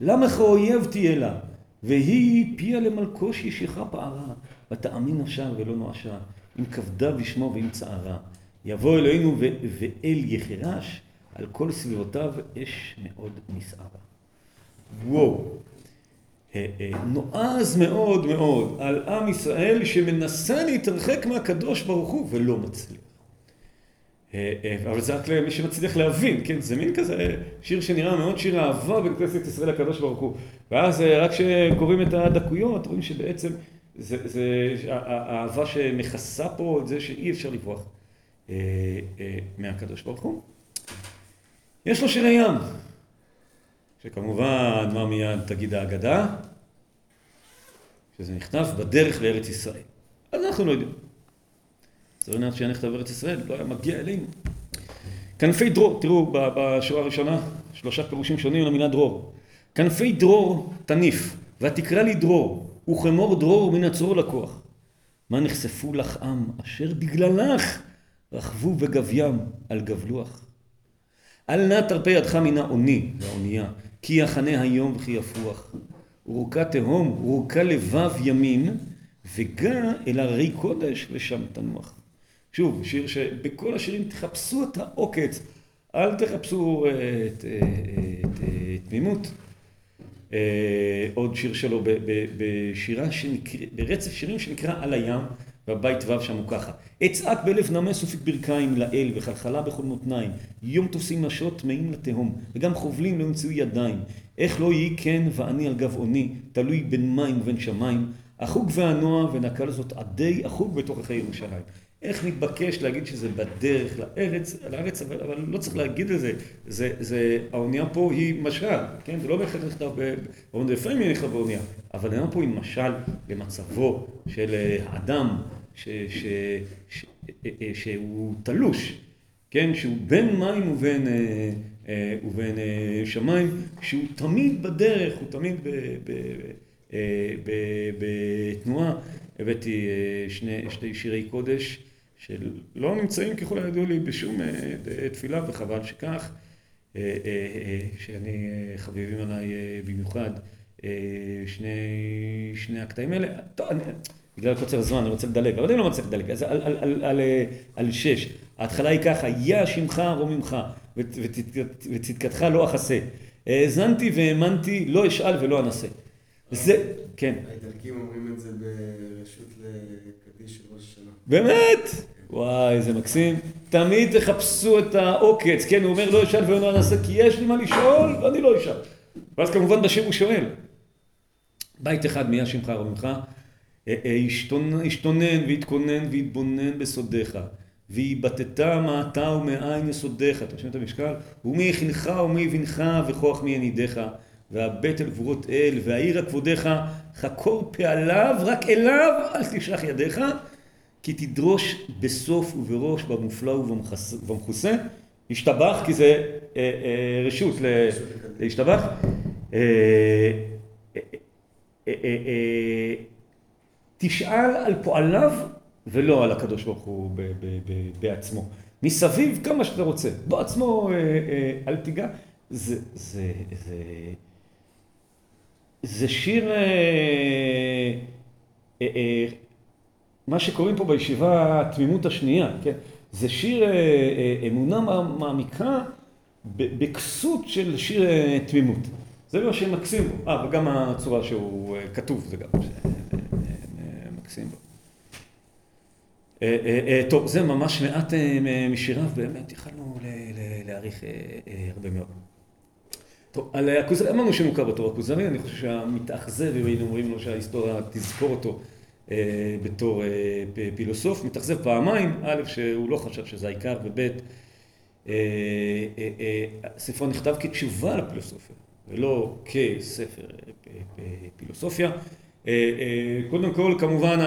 למה כאויב תהיה לה? והיא פיה למלקוש ישיכה פערה, ותאמין נפשה ולא נואשה, עם כבדה בשמו ועם צערה. יבוא אלוהינו ואל יחרש, על כל סביבותיו אש מאוד נסערה. וואו. אה, אה, נועז מאוד מאוד על עם ישראל שמנסה להתרחק מהקדוש ברוך הוא ולא מצליח. אה, אבל זה רק למי שמצליח להבין, כן? זה מין כזה שיר שנראה מאוד שיר אהבה בין כנסת ישראל לקדוש ברוך הוא. ואז רק כשקוראים את הדקויות רואים שבעצם זה, זה האהבה שמכסה פה את זה שאי אפשר לברוח מהקדוש ברוך הוא. יש לו שירי ים, שכמובן, מה מיד תגיד האגדה? שזה נכתב בדרך לארץ ישראל. אנחנו לא יודעים. זה לא נראה שהיה נכתב בארץ ישראל, לא היה מגיע אלינו. כנפי דרור, תראו בשורה הראשונה, שלושה פירושים שונים למילה דרור. כנפי דרור תניף, ותקרא לי דרור, וכמור דרור מן הצרור לקוח. מה נחשפו לך עם, אשר בגללך רכבו בגביים על גבלוח. אל נא תרפה ידך מן העוני והאונייה, כי יחנה היום וכי יפוח. ורוקה תהום, ורוקה לבב ימין, וגע אל הרי קודש ושם תנוח. שוב, שיר שבכל השירים תחפשו את העוקץ, אל תחפשו אה, את, אה, את, תמימות. עוד שיר שלו בשירה שנקרא, ברצף שירים שנקרא על הים, והבית ו' שם הוא ככה. אצעק בלב נמס ופיק ברכיים לאל, וחלחלה בכל מותניים. יום תופסים משות טמאים לתהום, וגם חובלים לא ימצאו ידיים. איך לא יהי כן ואני על גב אוני, תלוי בין מים ובין שמיים. החוג והנוע ונקל זאת עדי החוג בתוככי ירושלים. איך מתבקש להגיד שזה בדרך לארץ, לארץ אבל, אבל לא צריך להגיד את זה. זה, זה, האונייה פה היא משל, כן? זה לא בהכרח נכתב, לפעמים היא נכתב באונייה, אבל האונייה פה היא משל למצבו של האדם ש, ש, ש, ש, שהוא תלוש, כן? שהוא בין מים ובין, ובין שמיים, שהוא תמיד בדרך, הוא תמיד ב, ב, ב, בתנועה. הבאתי שני, שני שירי קודש. שלא נמצאים ככל הידוע לי בשום אה, תפילה, וחבל שכך, אה, אה, שאני חביבים עליי במיוחד שני, שני הקטעים האלה. טוב, אני, בגלל קוצר הזמן אני רוצה לדלג, אבל אני לא מצליח לדלג, אז על, על, על, על, על שש, ההתחלה היא ככה, יה שמך רוממך וצדקתך לא אחסה. האזנתי והאמנתי, לא אשאל ולא אנסה. זה, כן. האיטלקים אומרים את זה ברשות לקדיש של ראש השנה. באמת? וואי, איזה מקסים. תמיד תחפשו את העוקץ, כן, הוא אומר לא אשאל ולא נעשה כי יש לי מה לשאול ואני לא אשאל. ואז כמובן בשיר הוא שואל. בית אחד מיה שמך רוממך, השתונן והתכונן והתבונן בסודיך, והיבטת מעתה ומאין יסודיך, אתה שומע את המשקל? ומי יכינך ומי יבינך וכוח מי ינידיך, והבט אל גבורות אל, והעיר כבודיך, חקור פעליו, רק אליו אל תשלח ידיך. כי תדרוש בסוף ובראש במופלא ובמכוסה, ישתבח כי זה אה, אה, רשות להשתבח. אה, תשאל על פועליו ולא על הקדוש ברוך הוא בעצמו. מסביב כמה שאתה רוצה, בעצמו אל תיגע. זה, זה, זה, זה שיר מה שקוראים פה בישיבה התמימות השנייה, כן? זה שיר אה, אה, אמונה מעמיקה בכסות של שיר אה, תמימות. זה מה שמקסים בו. אה, וגם הצורה שהוא כתוב, זה גם מקסים בו. טוב, זה ממש מעט משיריו, באמת יכלנו להעריך הרבה מאוד. טוב, על הכוזרי, אמרנו שמוכר בתור הכוזרי, אני חושב שהמתאכזב, אם היינו אומרים לו שההיסטוריה תזכור אותו בתור אה, פילוסוף, מתאכזב פעמיים, א', שהוא לא חשב שזה העיקר, וב', אה, אה, אה, ספרו נכתב כתשובה לפילוסופיה, ולא כספר אה, פילוסופיה. אה, אה, קודם כל, כמובן,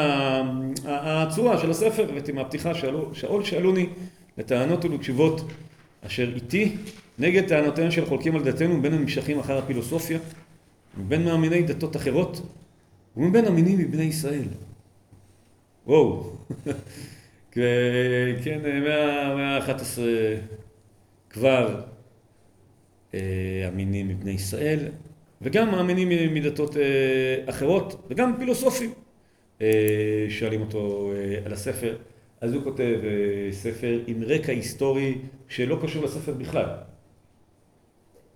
הצורה של הספר, הבאתי מהפתיחה, שאלו- שאול שאלוני לטענות ולתשובות אשר איתי, נגד טענותיהם של החולקים על דתנו, בין הנמשכים אחר הפילוסופיה, מבין מאמיני דתות אחרות, ומבין המינים מבני ישראל. וואו. [laughs] כן, מאה מאה ה-11 כבר אה, המינים מבני ישראל, וגם מאמינים מדתות אה, אחרות, וגם פילוסופים אה, שואלים אותו אה, על הספר. אז הוא כותב אה, ספר עם רקע היסטורי שלא קשור לספר בכלל.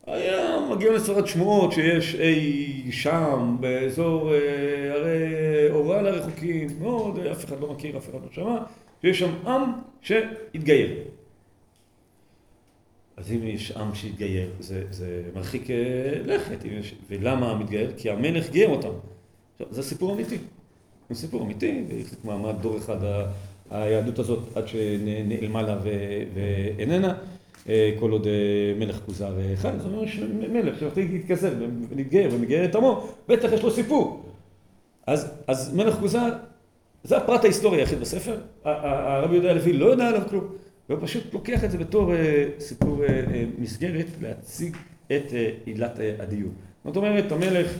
היה מגיע לספרד שמועות שיש אי שם, באזור אה, הרי אורל הרחוקים, מאוד, אף אחד לא מכיר, אף אחד לא שמע, שיש שם עם שהתגייר. אז אם יש עם שהתגייר, זה, זה מרחיק אה, לכת. יש, ולמה מתגייר? כי המלך גייר אותם. עכשיו, זה סיפור אמיתי. זה סיפור אמיתי, והחזיק מעמד דור אחד היהדות הזאת עד שנעלמה לה ואיננה. אה, כל עוד אה, מלך כוזר אה, חי, זאת אומרת שמלך שמחליט להתכסף ולהתגייר ומגייר את עמו, בטח יש לו סיפור. אז, אז מלך כוזר, זה הפרט ההיסטורי היחיד בספר, הרבי יהודה הלוי לא יודע עליו כלום, והוא פשוט לוקח את זה בתור סיפור מסגרת להציג את עילת הדיון. זאת אומרת, המלך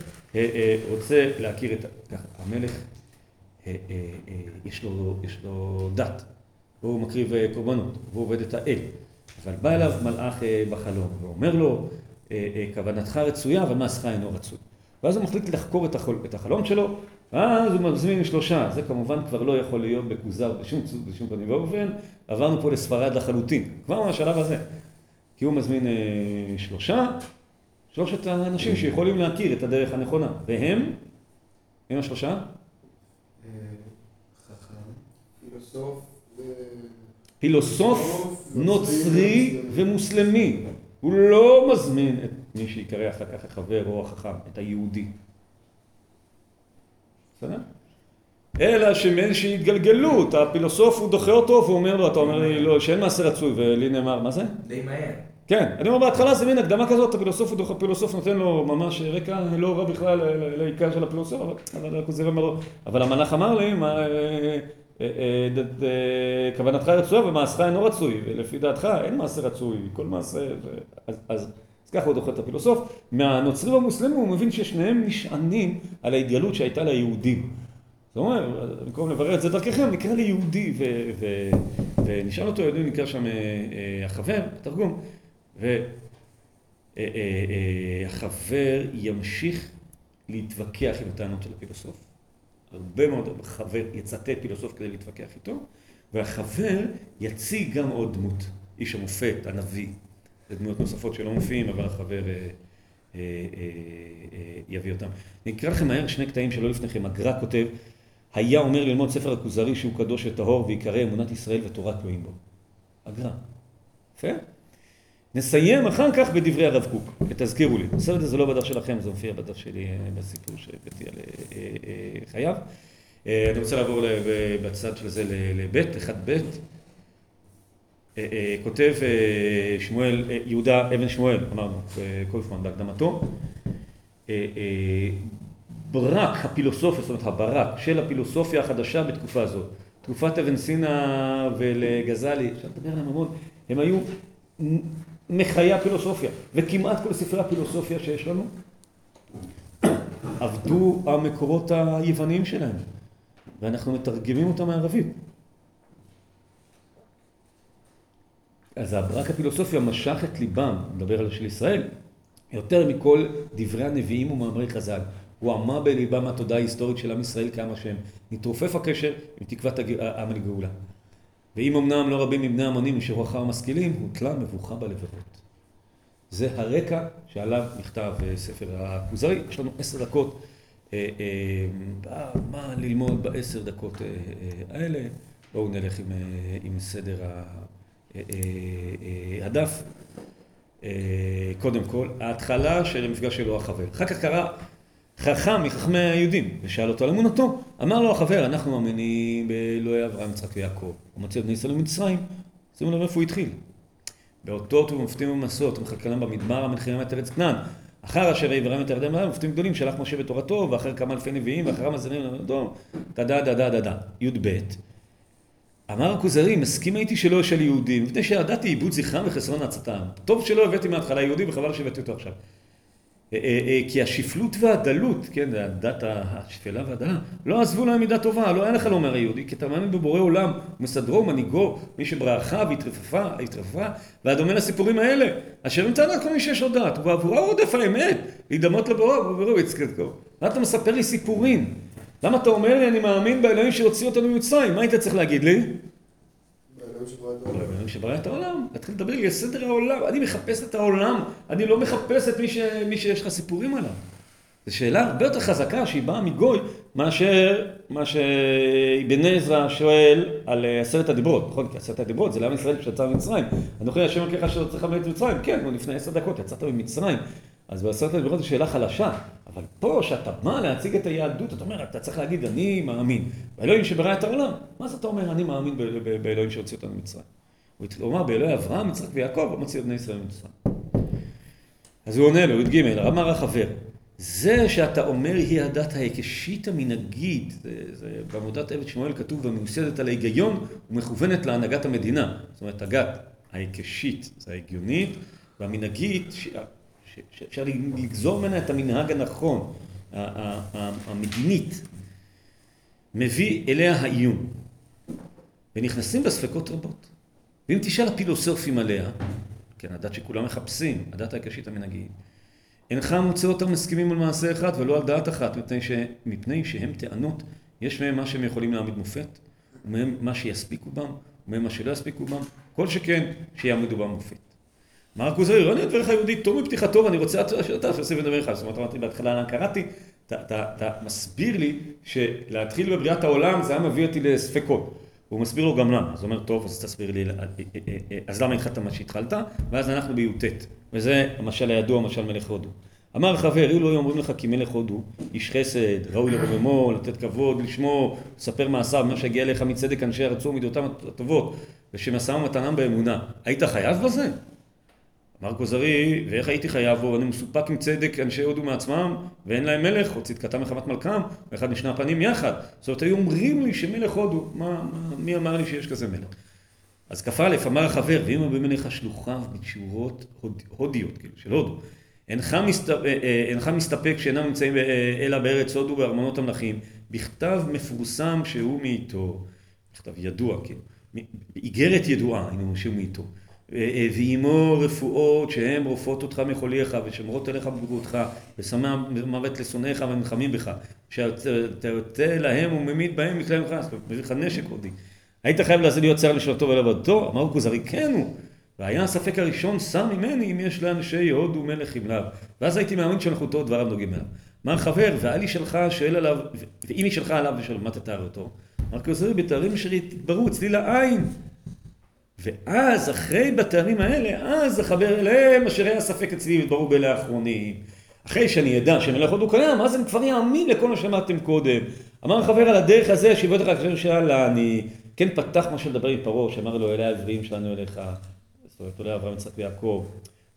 רוצה להכיר את... ככה, המלך, יש לו, יש לו דת, והוא מקריב קורבנות, והוא עובד את האל. אבל בא אליו מלאך אה, בחלום ואומר לו, אה, אה, כוונתך רצויה אבל מעשך אינו רצוי. ואז הוא מחליט לחקור את, החול, את החלום שלו, ואז הוא מזמין שלושה. זה כמובן כבר לא יכול להיות בכוזר בשום, בשום פנים ואופן. עברנו פה לספרד לחלוטין, כבר מהשלב הזה. כי הוא מזמין אה, שלושה, שלושת האנשים שיכולים להכיר את הדרך הנכונה. והם, הם השלושה? חכם, פילוסוף. פילוסוף, נוצרי ומוסלמי. הוא לא מזמין את מי שיקרא אחר כך החבר או החכם, את היהודי. בסדר? אלא שמאיזושהי התגלגלות, הפילוסוף הוא דוחה אותו והוא אומר לו, אתה אומר לי לא, שאין מעשה רצוי, ולי נאמר, מה זה? די מהר. כן, אני אומר בהתחלה זה מין הקדמה כזאת, הפילוסוף הוא דוחה, הפילוסוף נותן לו ממש רקע לא רע בכלל לעיקר של הפילוסוף, אבל- אבל הכוזר אומר לו, אבל המלאך אמר לי, אה, אה, כוונתך רצויה ומעשך אינו רצוי, ולפי דעתך אין מעשה רצוי, כל מעשה, אז, אז, אז ככה הוא דוחה את הפילוסוף. מהנוצרים והמוסלמים הוא מבין ששניהם נשענים על ההתגלות שהייתה ליהודים. זאת אומרת, במקום לברר את זה דרככם, נקרא ליהודי, ו- ו- ונשאל אותו יהודי, נקרא שם אה, החבר, תרגום, והחבר ימשיך להתווכח עם הטענות של הפילוסוף. הרבה מאוד חבר יצטט פילוסוף כדי להתווכח איתו, והחבר יציג גם עוד דמות, איש המופת, הנביא, ודמויות נוספות שלא מופיעים, אבל החבר אה, אה, אה, אה, יביא אותם. אני אקרא לכם מהר שני קטעים שלא לפניכם. הגר"א כותב, היה אומר ללמוד ספר הכוזרי שהוא קדוש וטהור ויקרא אמונת ישראל ותורת אלוהים בו. הגר"א. יפה? נסיים אחר כך בדברי הרב קוק, ותזכירו לי. הסרט הזה לא בדף שלכם, זה מופיע בדף שלי אה, בסיפור שהבאתי על אה, אה, חייו. אני רוצה לעבור בצד של זה לבית, אחד בית. כותב שמואל, יהודה אבן שמואל, אמרנו, קויפמן בהקדמתו. ברק הפילוסופיה, זאת אומרת הברק של הפילוסופיה החדשה בתקופה הזאת. תקופת אבן סינא ולגזלי, אפשר לדבר עליהם המון, הם היו מחיי הפילוסופיה, וכמעט כל ספרי הפילוסופיה שיש לנו עבדו המקורות היווניים שלהם, ואנחנו מתרגמים אותם מערבית. אז הברק הפילוסופיה משך את ליבם, נדבר על של ישראל, יותר מכל דברי הנביאים ומאמרי חז"ל. הוא עמה בליבם התודעה ההיסטורית של עם ישראל כמה שהם. נתרופף הקשר עם תקוות העם לגאולה. ואם אמנם לא רבים מבני המונים נשארו אחר המשכילים, הוטלה מבוכה בלבבות. זה הרקע שעליו נכתב אה, ספר הכוזרי. יש לנו עשר דקות אה, אה, מה ללמוד בעשר דקות אה, אה, האלה. בואו נלך עם, אה, עם סדר ה- אה, אה, אה, הדף. אה, קודם כל, ההתחלה של המפגש שלו החבר. אחר כך קרה חכם מחכמי היהודים, ושאל אותו על אמונתו. אמר לו החבר, אנחנו מאמינים באלוהי אברהם, יצחק ויעקב. הוא את בני ישראל ממצרים. שימו לב איפה הוא התחיל. באותות ובמופתים ובמסעות, ומחכה להם במדבר המלחימה את ארץ כנען. אחר אשר יברם את הירדן מהם, מופתים גדולים, שלח משה בתורתו, ואחר כמה אלפי נביאים, ואחרם הזנים למדו, דדה דדה דדה. י"ב. אמר הכוזרי, מסכים הייתי שלא אשאל יהודים, מפני שידעתי עיבוד זכרם וחסרון עצתם. טוב שלא הבאתי מההתחלה יהודי, וחבל שהבאתי אותו עכשיו. אה, אה, אה, כי השפלות והדלות, כן, הדת השפלה והדלה, לא עזבו להם מידה טובה, לא היה לך לומר היהודי, כי אתה מאמין בבורא עולם, מסדרו, מנהיגו, מי שברכה והתרפפה, התרפפה, והדומה לסיפורים האלה, אשר הם טענה כל מי שיש לו דעת, ובעבורה הוא עודף האמת, להידמות לבורא, ובורא יצקדקו. מה אתה מספר לי סיפורים? למה אתה אומר לי, אני מאמין באלוהים שהוציא אותנו ממצרים? מה היית צריך להגיד לי? באלוהים שברא את העולם. את להתחיל לדבר לי על סדר העולם, אני מחפש את העולם, אני לא מחפש את מי, ש... מי שיש לך סיפורים עליו. זו שאלה הרבה יותר חזקה שהיא באה מגוי מאשר מה שאבן עזרא שואל על אה, עשרת הדיברות, נכון? כי עשרת הדיברות זה לעם ישראל שיצא ממצרים. אנוכי השם אלוקיך שלא צריך לבית מצרים, כן, לפני עשר דקות, יצאת ממצרים. אז בעשרת הדיברות זו שאלה חלשה, אבל פה שאתה בא להציג את היהדות, אתה אומר, אתה צריך להגיד, אני מאמין באלוהים שברא את העולם. מה זה אתה אומר, אני מאמין באלוהים שהוציא אותנו ממצרים? הוא אמר, באלוהי אברהם, יצחק ויעקב, הוא מוציא את בני ישראל ממצרים. אז הוא עונה לו, י"ג, אמר החבר, זה שאתה אומר היא הדת ההיקשית המנהגית, זה, זה בעבודת עבד שמואל כתוב ומיוסדת על ההיגיון ומכוונת להנהגת המדינה. זאת אומרת, הדת ההיקשית זה ההגיונית, והמנהגית, שאפשר לגזור ממנה את המנהג הנכון, המדינית, מביא אליה העיון. ונכנסים בה ספקות רבות. ואם תשאל הפילוסופים עליה, כן, הדת שכולם מחפשים, הדת ההיקשית המנהגית, אינך מוצא אותם מסכימים על מעשה אחד ולא על דעת אחת, מפני, ש... מפני שהם טענות, יש מהם מה שהם יכולים להעמיד מופת, ומהם מה שיספיקו בם, ומהם מה שלא יספיקו בם, כל שכן שיעמידו בם מופת. אמר הכוזרי, לא אדבר לך יהודי, טוב מבטיחתו ואני רוצה שאתה תוסיף לדבר לך. זאת אומרת, אמרתי בהתחלה, קראתי, אתה, מסביר לי שלהתחיל בבריאת העולם זה היה מביא אותי לספקות. הוא מסביר לו גם למה, אז הוא אומר, טוב, אז תסביר לי, אז למה התחלת מה שהתחלת? ואז אנחנו בי"ט, וזה המשל הידוע, משל מלך הודו. אמר חבר, אילו היו אומרים לך כי מלך הודו, איש חסד, ראוי לרוממו, לתת כבוד, לשמור, לספר מעשיו, מה שהגיע אליך מצדק אנשי ארצו ומידותיהם הטובות, ושמשא ומתנם באמונה, היית חייב בזה? אמר כוזרי, ואיך הייתי חייב בו, אני מסופק צדק אנשי הודו מעצמם, ואין להם מלך, או צדקתם מחמת מלכם, ואחד משני הפנים יחד. זאת אומרת, היו אומרים לי שמלך הודו, מה, מה, מי אמר לי שיש כזה מלך? אז כ"א אמר החבר, ואם הבאים אליך שלוחיו בתשורות הוד, הודיות, כאילו, של הודו, אינך, מסת, אה, אה, אינך מסתפק שאינם נמצאים אה, אלא בארץ הודו בארמונות המלכים, בכתב מפורסם שהוא מאיתו, בכתב ידוע, כאילו, איגרת ידועה, הנה שהוא מאיתו. ועימו רפואות שהן רופאות אותך מחוליך ושמרות אליך בבריאותך ושמה מוות לשונאיך ונלחמים בך שאתה יוצא להם וממית בהם מכלי ממך, זאת אומרת, מביא לך נשק הודי. היית חייב לעשות להיות שר לשלטו ולעבודתו? אמר כוזרי, כן הוא. והיה הספק הראשון שם ממני אם יש לאנשי הודו מלך ימליו. ואז הייתי מאמין שמלכותו דבריו נוגעים אליו. אמר חבר, ואל ישאלך שואל עליו, ואם ישאלך עליו ושאל מה תתאר אותו? אמר כוזרי, בתארים אשר יתברו אצלי לעין. ואז, אחרי בתארים האלה, אז אחבר אליהם אשר היה ספק אצלי ודברו באלה האחרונים. אחרי שאני אדע שמלך הודו קיים, אז אני כבר אאמין לכל מה שאמרתם קודם. אמר חבר על הדרך הזה, שיבוא אותך כאשר שאלה, אני כן פתח מה שלדבר עם פרעה, שאמר לו, אלה העברים שלנו אליך. זאת אומרת, אולי אברהם יצחק ויעקב.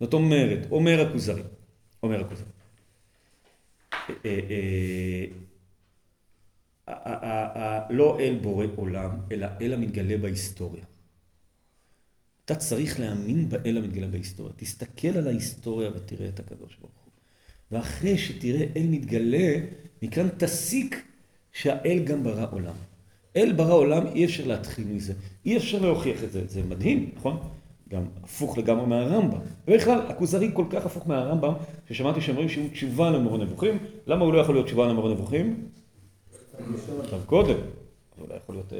זאת אומרת, אומר הכוזרי, אומר הכוזרי. לא אל בורא עולם, אלא אל המתגלה בהיסטוריה. אתה צריך להאמין באל המתגלה בהיסטוריה. תסתכל על ההיסטוריה ותראה את הקדוש ברוך הוא. ואחרי שתראה אל מתגלה, מכאן תסיק שהאל גם ברא עולם. אל ברא עולם, אי אפשר להתחיל מזה. אי אפשר להוכיח את זה. זה מדהים, נכון? גם הפוך לגמרי מהרמב"ם. ובכלל, הכוזרי כל כך הפוך מהרמב"ם, ששמעתי שאומרים שהוא תשובה למורה נבוכים. למה הוא לא יכול להיות תשובה למורה נבוכים? עכשיו קודם. לא יכול להיות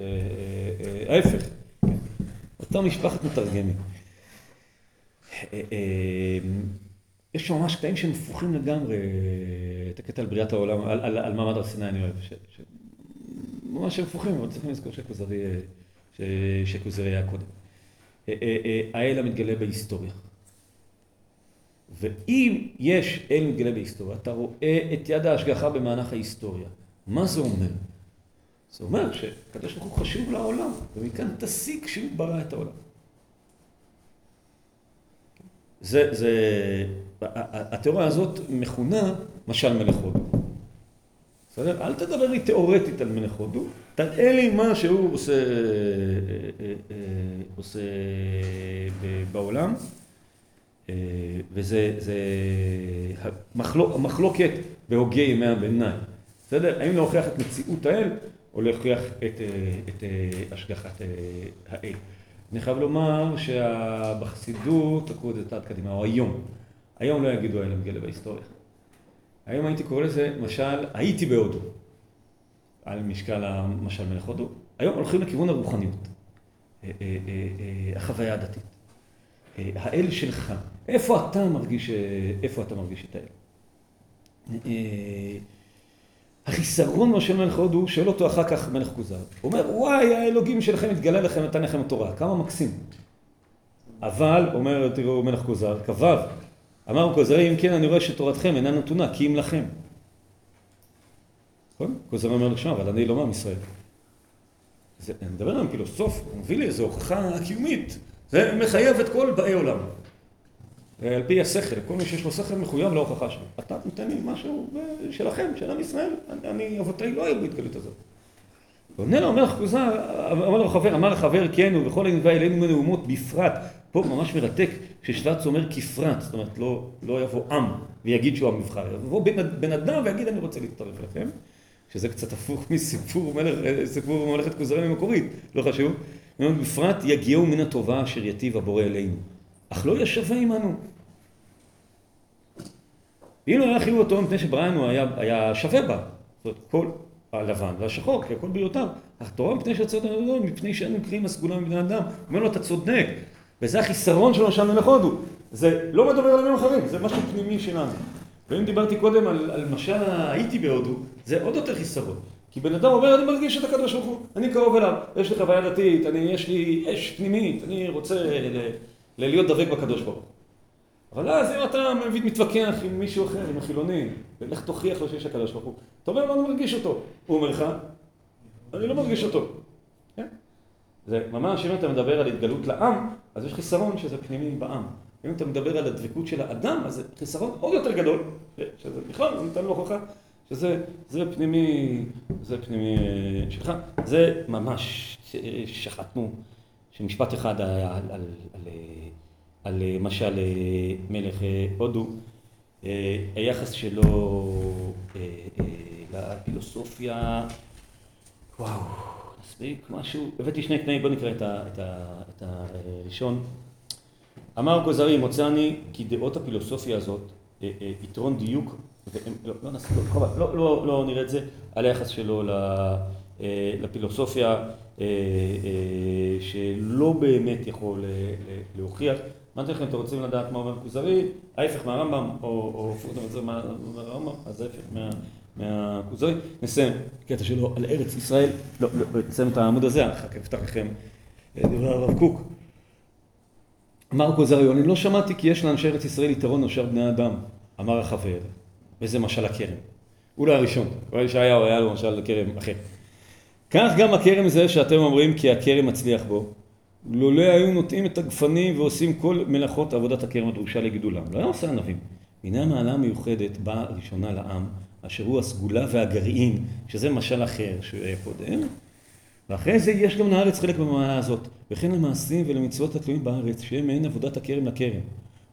ההפך. אותה משפחת מתרגמים. יש שם ממש קטעים שהם הפוכים לגמרי, את הקטע על בריאת העולם, על, על, על מעמד הר סיני אני אוהב, ש, ש, ממש הם הפוכים, אבל צריכים לזכור שכוזרי, ש, שכוזרי היה קודם. האל המתגלה בהיסטוריה. ואם יש אל מתגלה בהיסטוריה, אתה רואה את יד ההשגחה במהלך ההיסטוריה. מה זה אומר? זה אומר שקדוש ברוך הוא חשוב לעולם, ומכאן תסיק שהוא ברא את העולם. זה, זה, התיאוריה הזאת מכונה משל מלך הודו. בסדר? אל תדבר לי תיאורטית על מלך הודו, תראה לי מה שהוא עושה, אה, אה, אה, עושה בעולם. וזה זה המחלוק, המחלוקת בהוגי ימי הביניים. בסדר? האם להוכיח את מציאות האל, או להוכיח את, את השגחת האל. אני חייב לומר שבחסידות, לקחו את זה צעד קדימה, או היום, היום לא יגידו האל המגלה בהיסטוריה. היום הייתי קורא לזה, משל, הייתי בהודו, על משקל המשל מלך הודו. היום הולכים לכיוון הרוחניות, החוויה הדתית. האל שלך, איפה אתה מרגיש, איפה אתה מרגיש את האל? החיסרון מה של מלך הודו, שואל אותו אחר כך מלך כוזר. הוא אומר, וואי, האלוהים שלכם התגלה לכם, נתן לכם תורה, כמה מקסים. אבל, אומר, תראו, מלך כוזר, כבב, אמר כוזרי, אם כן, אני רואה שתורתכם אינה נתונה, כי אם לכם. נכון? כוזר אומר שמע, אבל אני לא מעם ישראל. זה, אני מדבר עם פילוסוף, הוא מביא לי איזו הוכחה קיומית. זה מחייב את כל באי עולם. על פי השכל, כל מי שיש לו שכל מחויב להוכחה שלו. אתה נותן לי משהו שלכם, של עם ישראל, אני, אבותיי לא היו בהתגלות הזאת. ועונה לו המלך כוזר, אמר לו חבר, אמר לחבר כן ובכל הנביא אלינו מנאומות בפרט, פה ממש מרתק ששבץ אומר כפרט, זאת אומרת לא, לא יבוא עם ויגיד שהוא המבחר, יבוא בן, בן אדם ויגיד אני רוצה להצטרף אליכם, שזה קצת הפוך מסיפור מלך, ממלכת כוזרים המקורית, לא חשוב, בפרט יגיעו מן הטובה אשר יטיב הבורא אלינו. אך לא ישווה עמנו. ואילו היה חיוב אותו מפני שבראנו היה, היה שווה בה, זאת אומרת, כל הלבן והשחור, כי הכל בהיותם. אך תורה מפני שיוצאת לנו מפני שאנו קריאים הסגולה מבני אדם. אומר לו, אתה צודק, וזה החיסרון שלו שם מלך הודו. זה לא מדבר על ימים אחרים, זה משהו פנימי שלנו. ואם דיברתי קודם על, על משל הייתי בהודו, זה עוד יותר חיסרון. כי בן אדם אומר, אני מרגיש את הקדוש ברוך הוא, אני קרוב אליו, יש לי חוויה דתית, אני, יש לי אש פנימית, אני רוצה ל, ל, להיות דבק בקדוש ברוך. אבל אז אם אתה מתווכח עם מישהו אחר, עם החילוני, ולך תוכיח לו שיש הקדוש ברוך הוא, אתה אומר, אני מרגיש אותו. הוא אומר לך, אני לא מרגיש אותו. כן? זה ממש, אם אתה מדבר על התגלות לעם, אז יש חיסרון שזה פנימי בעם. אם אתה מדבר על הדבקות של האדם, אז זה חיסרון עוד יותר גדול, שזה בכלל, אני נותן לו הוכחה, שזה זה פנימי, זה פנימי אה, שלך. זה ממש, שחטנו, שמשפט אחד על, על, על, על על משל מלך הודו, היחס שלו לפילוסופיה, וואו, נספיק משהו, הבאתי שני תנאים, בוא נקרא את הראשון. אמר כוזרי, מוצאני כי דעות הפילוסופיה הזאת יתרון דיוק, לא, לא, לא, לא נראה את זה, על היחס שלו לפילוסופיה שלא באמת יכול להוכיח אמרתי לכם, אתם רוצים לדעת מה אומר כוזרי, ההפך מהרמב"ם, או הפוך מהרמב"ם, אז ההפך מהכוזרי. נסיים קטע שלו על ארץ ישראל, לא, לא, נסיים את העמוד הזה, אחר כך אפתח לכם דברי הרב קוק. אמר כוזרי, אני לא שמעתי כי יש לאנשי ארץ ישראל יתרון נושר בני אדם, אמר החבר, וזה משל הכרם. הוא לא הראשון, אולי ישעיהו היה לו משל הכרם אחר. כך גם הכרם זה שאתם אומרים כי הכרם מצליח בו, לולא היו נוטעים את הגפנים ועושים כל מלאכות עבודת הכרם הדרושה לגדולם. לא היה עושה ענבים. הנה המעלה המיוחדת באה ראשונה לעם, אשר הוא הסגולה והגרעין, שזה משל אחר שהיה קודם. ואחרי זה יש גם לארץ חלק במעלה הזאת, וכן למעשים ולמצוות התלויים בארץ, שהם מעין עבודת הכרם לכרם.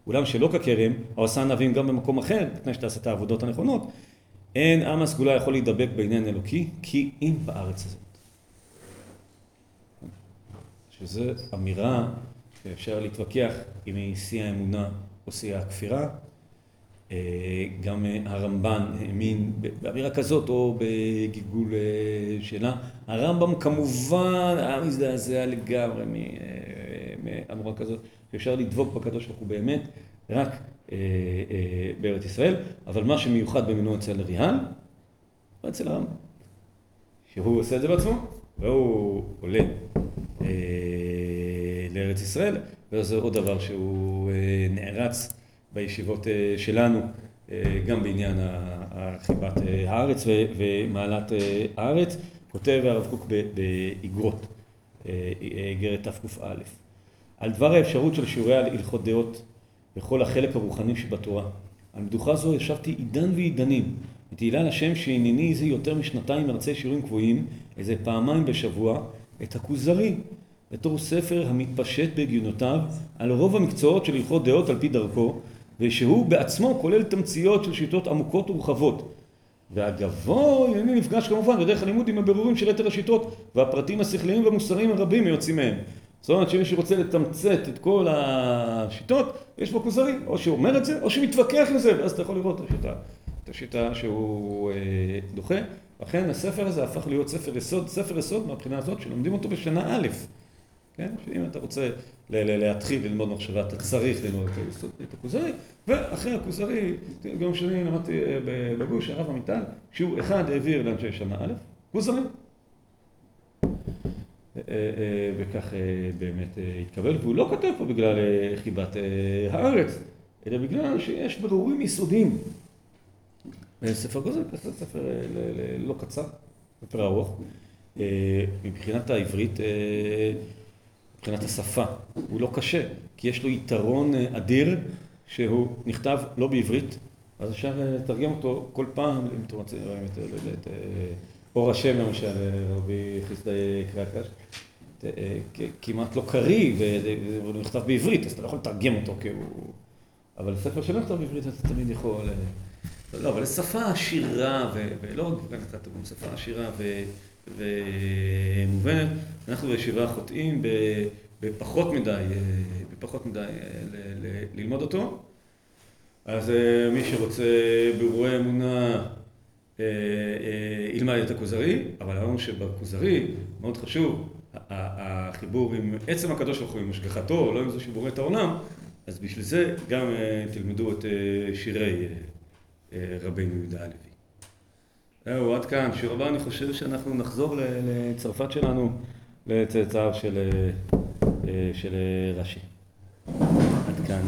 אולם שלא ככרם, עשה ענבים גם במקום אחר, לפני שתעשה את העבודות הנכונות, אין עם הסגולה יכול להידבק בעניין אלוקי, כי אם בארץ הזאת. שזו אמירה שאפשר להתווכח אם היא שיא האמונה או שיא הכפירה. אה, גם הרמב"ן האמין באמירה כזאת או בגלגול אה, שלה. הרמב"ם כמובן היה מזדעזע לגמרי אה, מאמורה כזאת, שאפשר לדבוק בקדוש ברוך הוא באמת רק בארץ ישראל, אבל מה שמיוחד במינו אצל ריהן, אצל הרמב"ם, שהוא עושה את זה בעצמו, והוא עולה לארץ ישראל, וזה עוד דבר שהוא נערץ בישיבות אה, שלנו, אה, גם בעניין חיבת אה, הארץ ו- ומעלת אה, הארץ, כותב הרב קוק באיגרות, אה, איגרת תקא. על דבר האפשרות של שיעורי הלכות דעות וכל החלק הרוחני שבתורה. על מדוכה זו ישבתי עידן ועידנים, ותהילה לשם שהנני זה יותר משנתיים מרצה שיעורים קבועים, איזה פעמיים בשבוע, את הכוזרי, בתור ספר המתפשט בהגיונותיו על רוב המקצועות של הלכות דעות על פי דרכו, ושהוא בעצמו כולל תמציות של שיטות עמוקות ורחבות. והגבוה הנני נפגש כמובן בדרך הלימוד עם הבירורים של יתר השיטות והפרטים השכליים והמוסריים הרבים היוצאים מהם. זאת אומרת שמי שרוצה לתמצת את כל השיטות, יש בו כוזרי, או שהוא אומר את זה, או שמתווכח עם זה, ואז אתה יכול לראות את השיטה, את השיטה שהוא אה, דוחה. לכן הספר הזה הפך להיות ספר יסוד, ספר יסוד מהבחינה הזאת שלומדים אותו בשנה א', כן? שאם אתה רוצה להתחיל ללמוד מחשבה, אתה צריך ללמוד את היסוד, את הכוזרי, ואחרי הכוזרי, גם כשאני למדתי אה, בגוש, הרב עמיטל, שיעור אחד העביר לאנשי שנה א', כוזרי. אה, וכך באמת התקבל, והוא לא כותב פה בגלל חיבת הארץ, אלא בגלל שיש ברורים יסודיים. ספר כזה ספר אה, לא קצר, ספר ארוך. אה, מבחינת העברית, אה, מבחינת השפה, הוא לא קשה, כי יש לו יתרון אדיר שהוא נכתב לא בעברית, אז אפשר לתרגם אותו כל פעם, אם אתם רוצים, את, אור השם למשל, רבי חסדאי קרקש, כמעט לא קריא, והוא נכתב בעברית, אז אתה לא יכול לתרגם אותו. אבל ספר שלא נכתב בעברית אתה תמיד יכול... אה, לא, אבל שפה עשירה, ו- ולא רק מבחינת התרגום, שפה עשירה ו- ומובנת. אנחנו בישיבה חוטאים ב- בפחות מדי, אה, בפחות מדי אה, ל- ל- ללמוד אותו. אז אה, מי שרוצה בירורי אמונה, ילמד את הכוזרי, אבל אמרנו שבכוזרי, מאוד חשוב, החיבור עם עצם הקדוש ברוך הוא, עם השגחתו, לא עם זה שבורא את העולם, אז בשביל זה גם תלמדו את שירי אה, רבינו יהודה הלוי. זהו, עד כאן. שיעור הבא אני חושב שאנחנו נחזור לצרפת שלנו, לצאצאיו של, אה, אה, רש"י. עד כאן.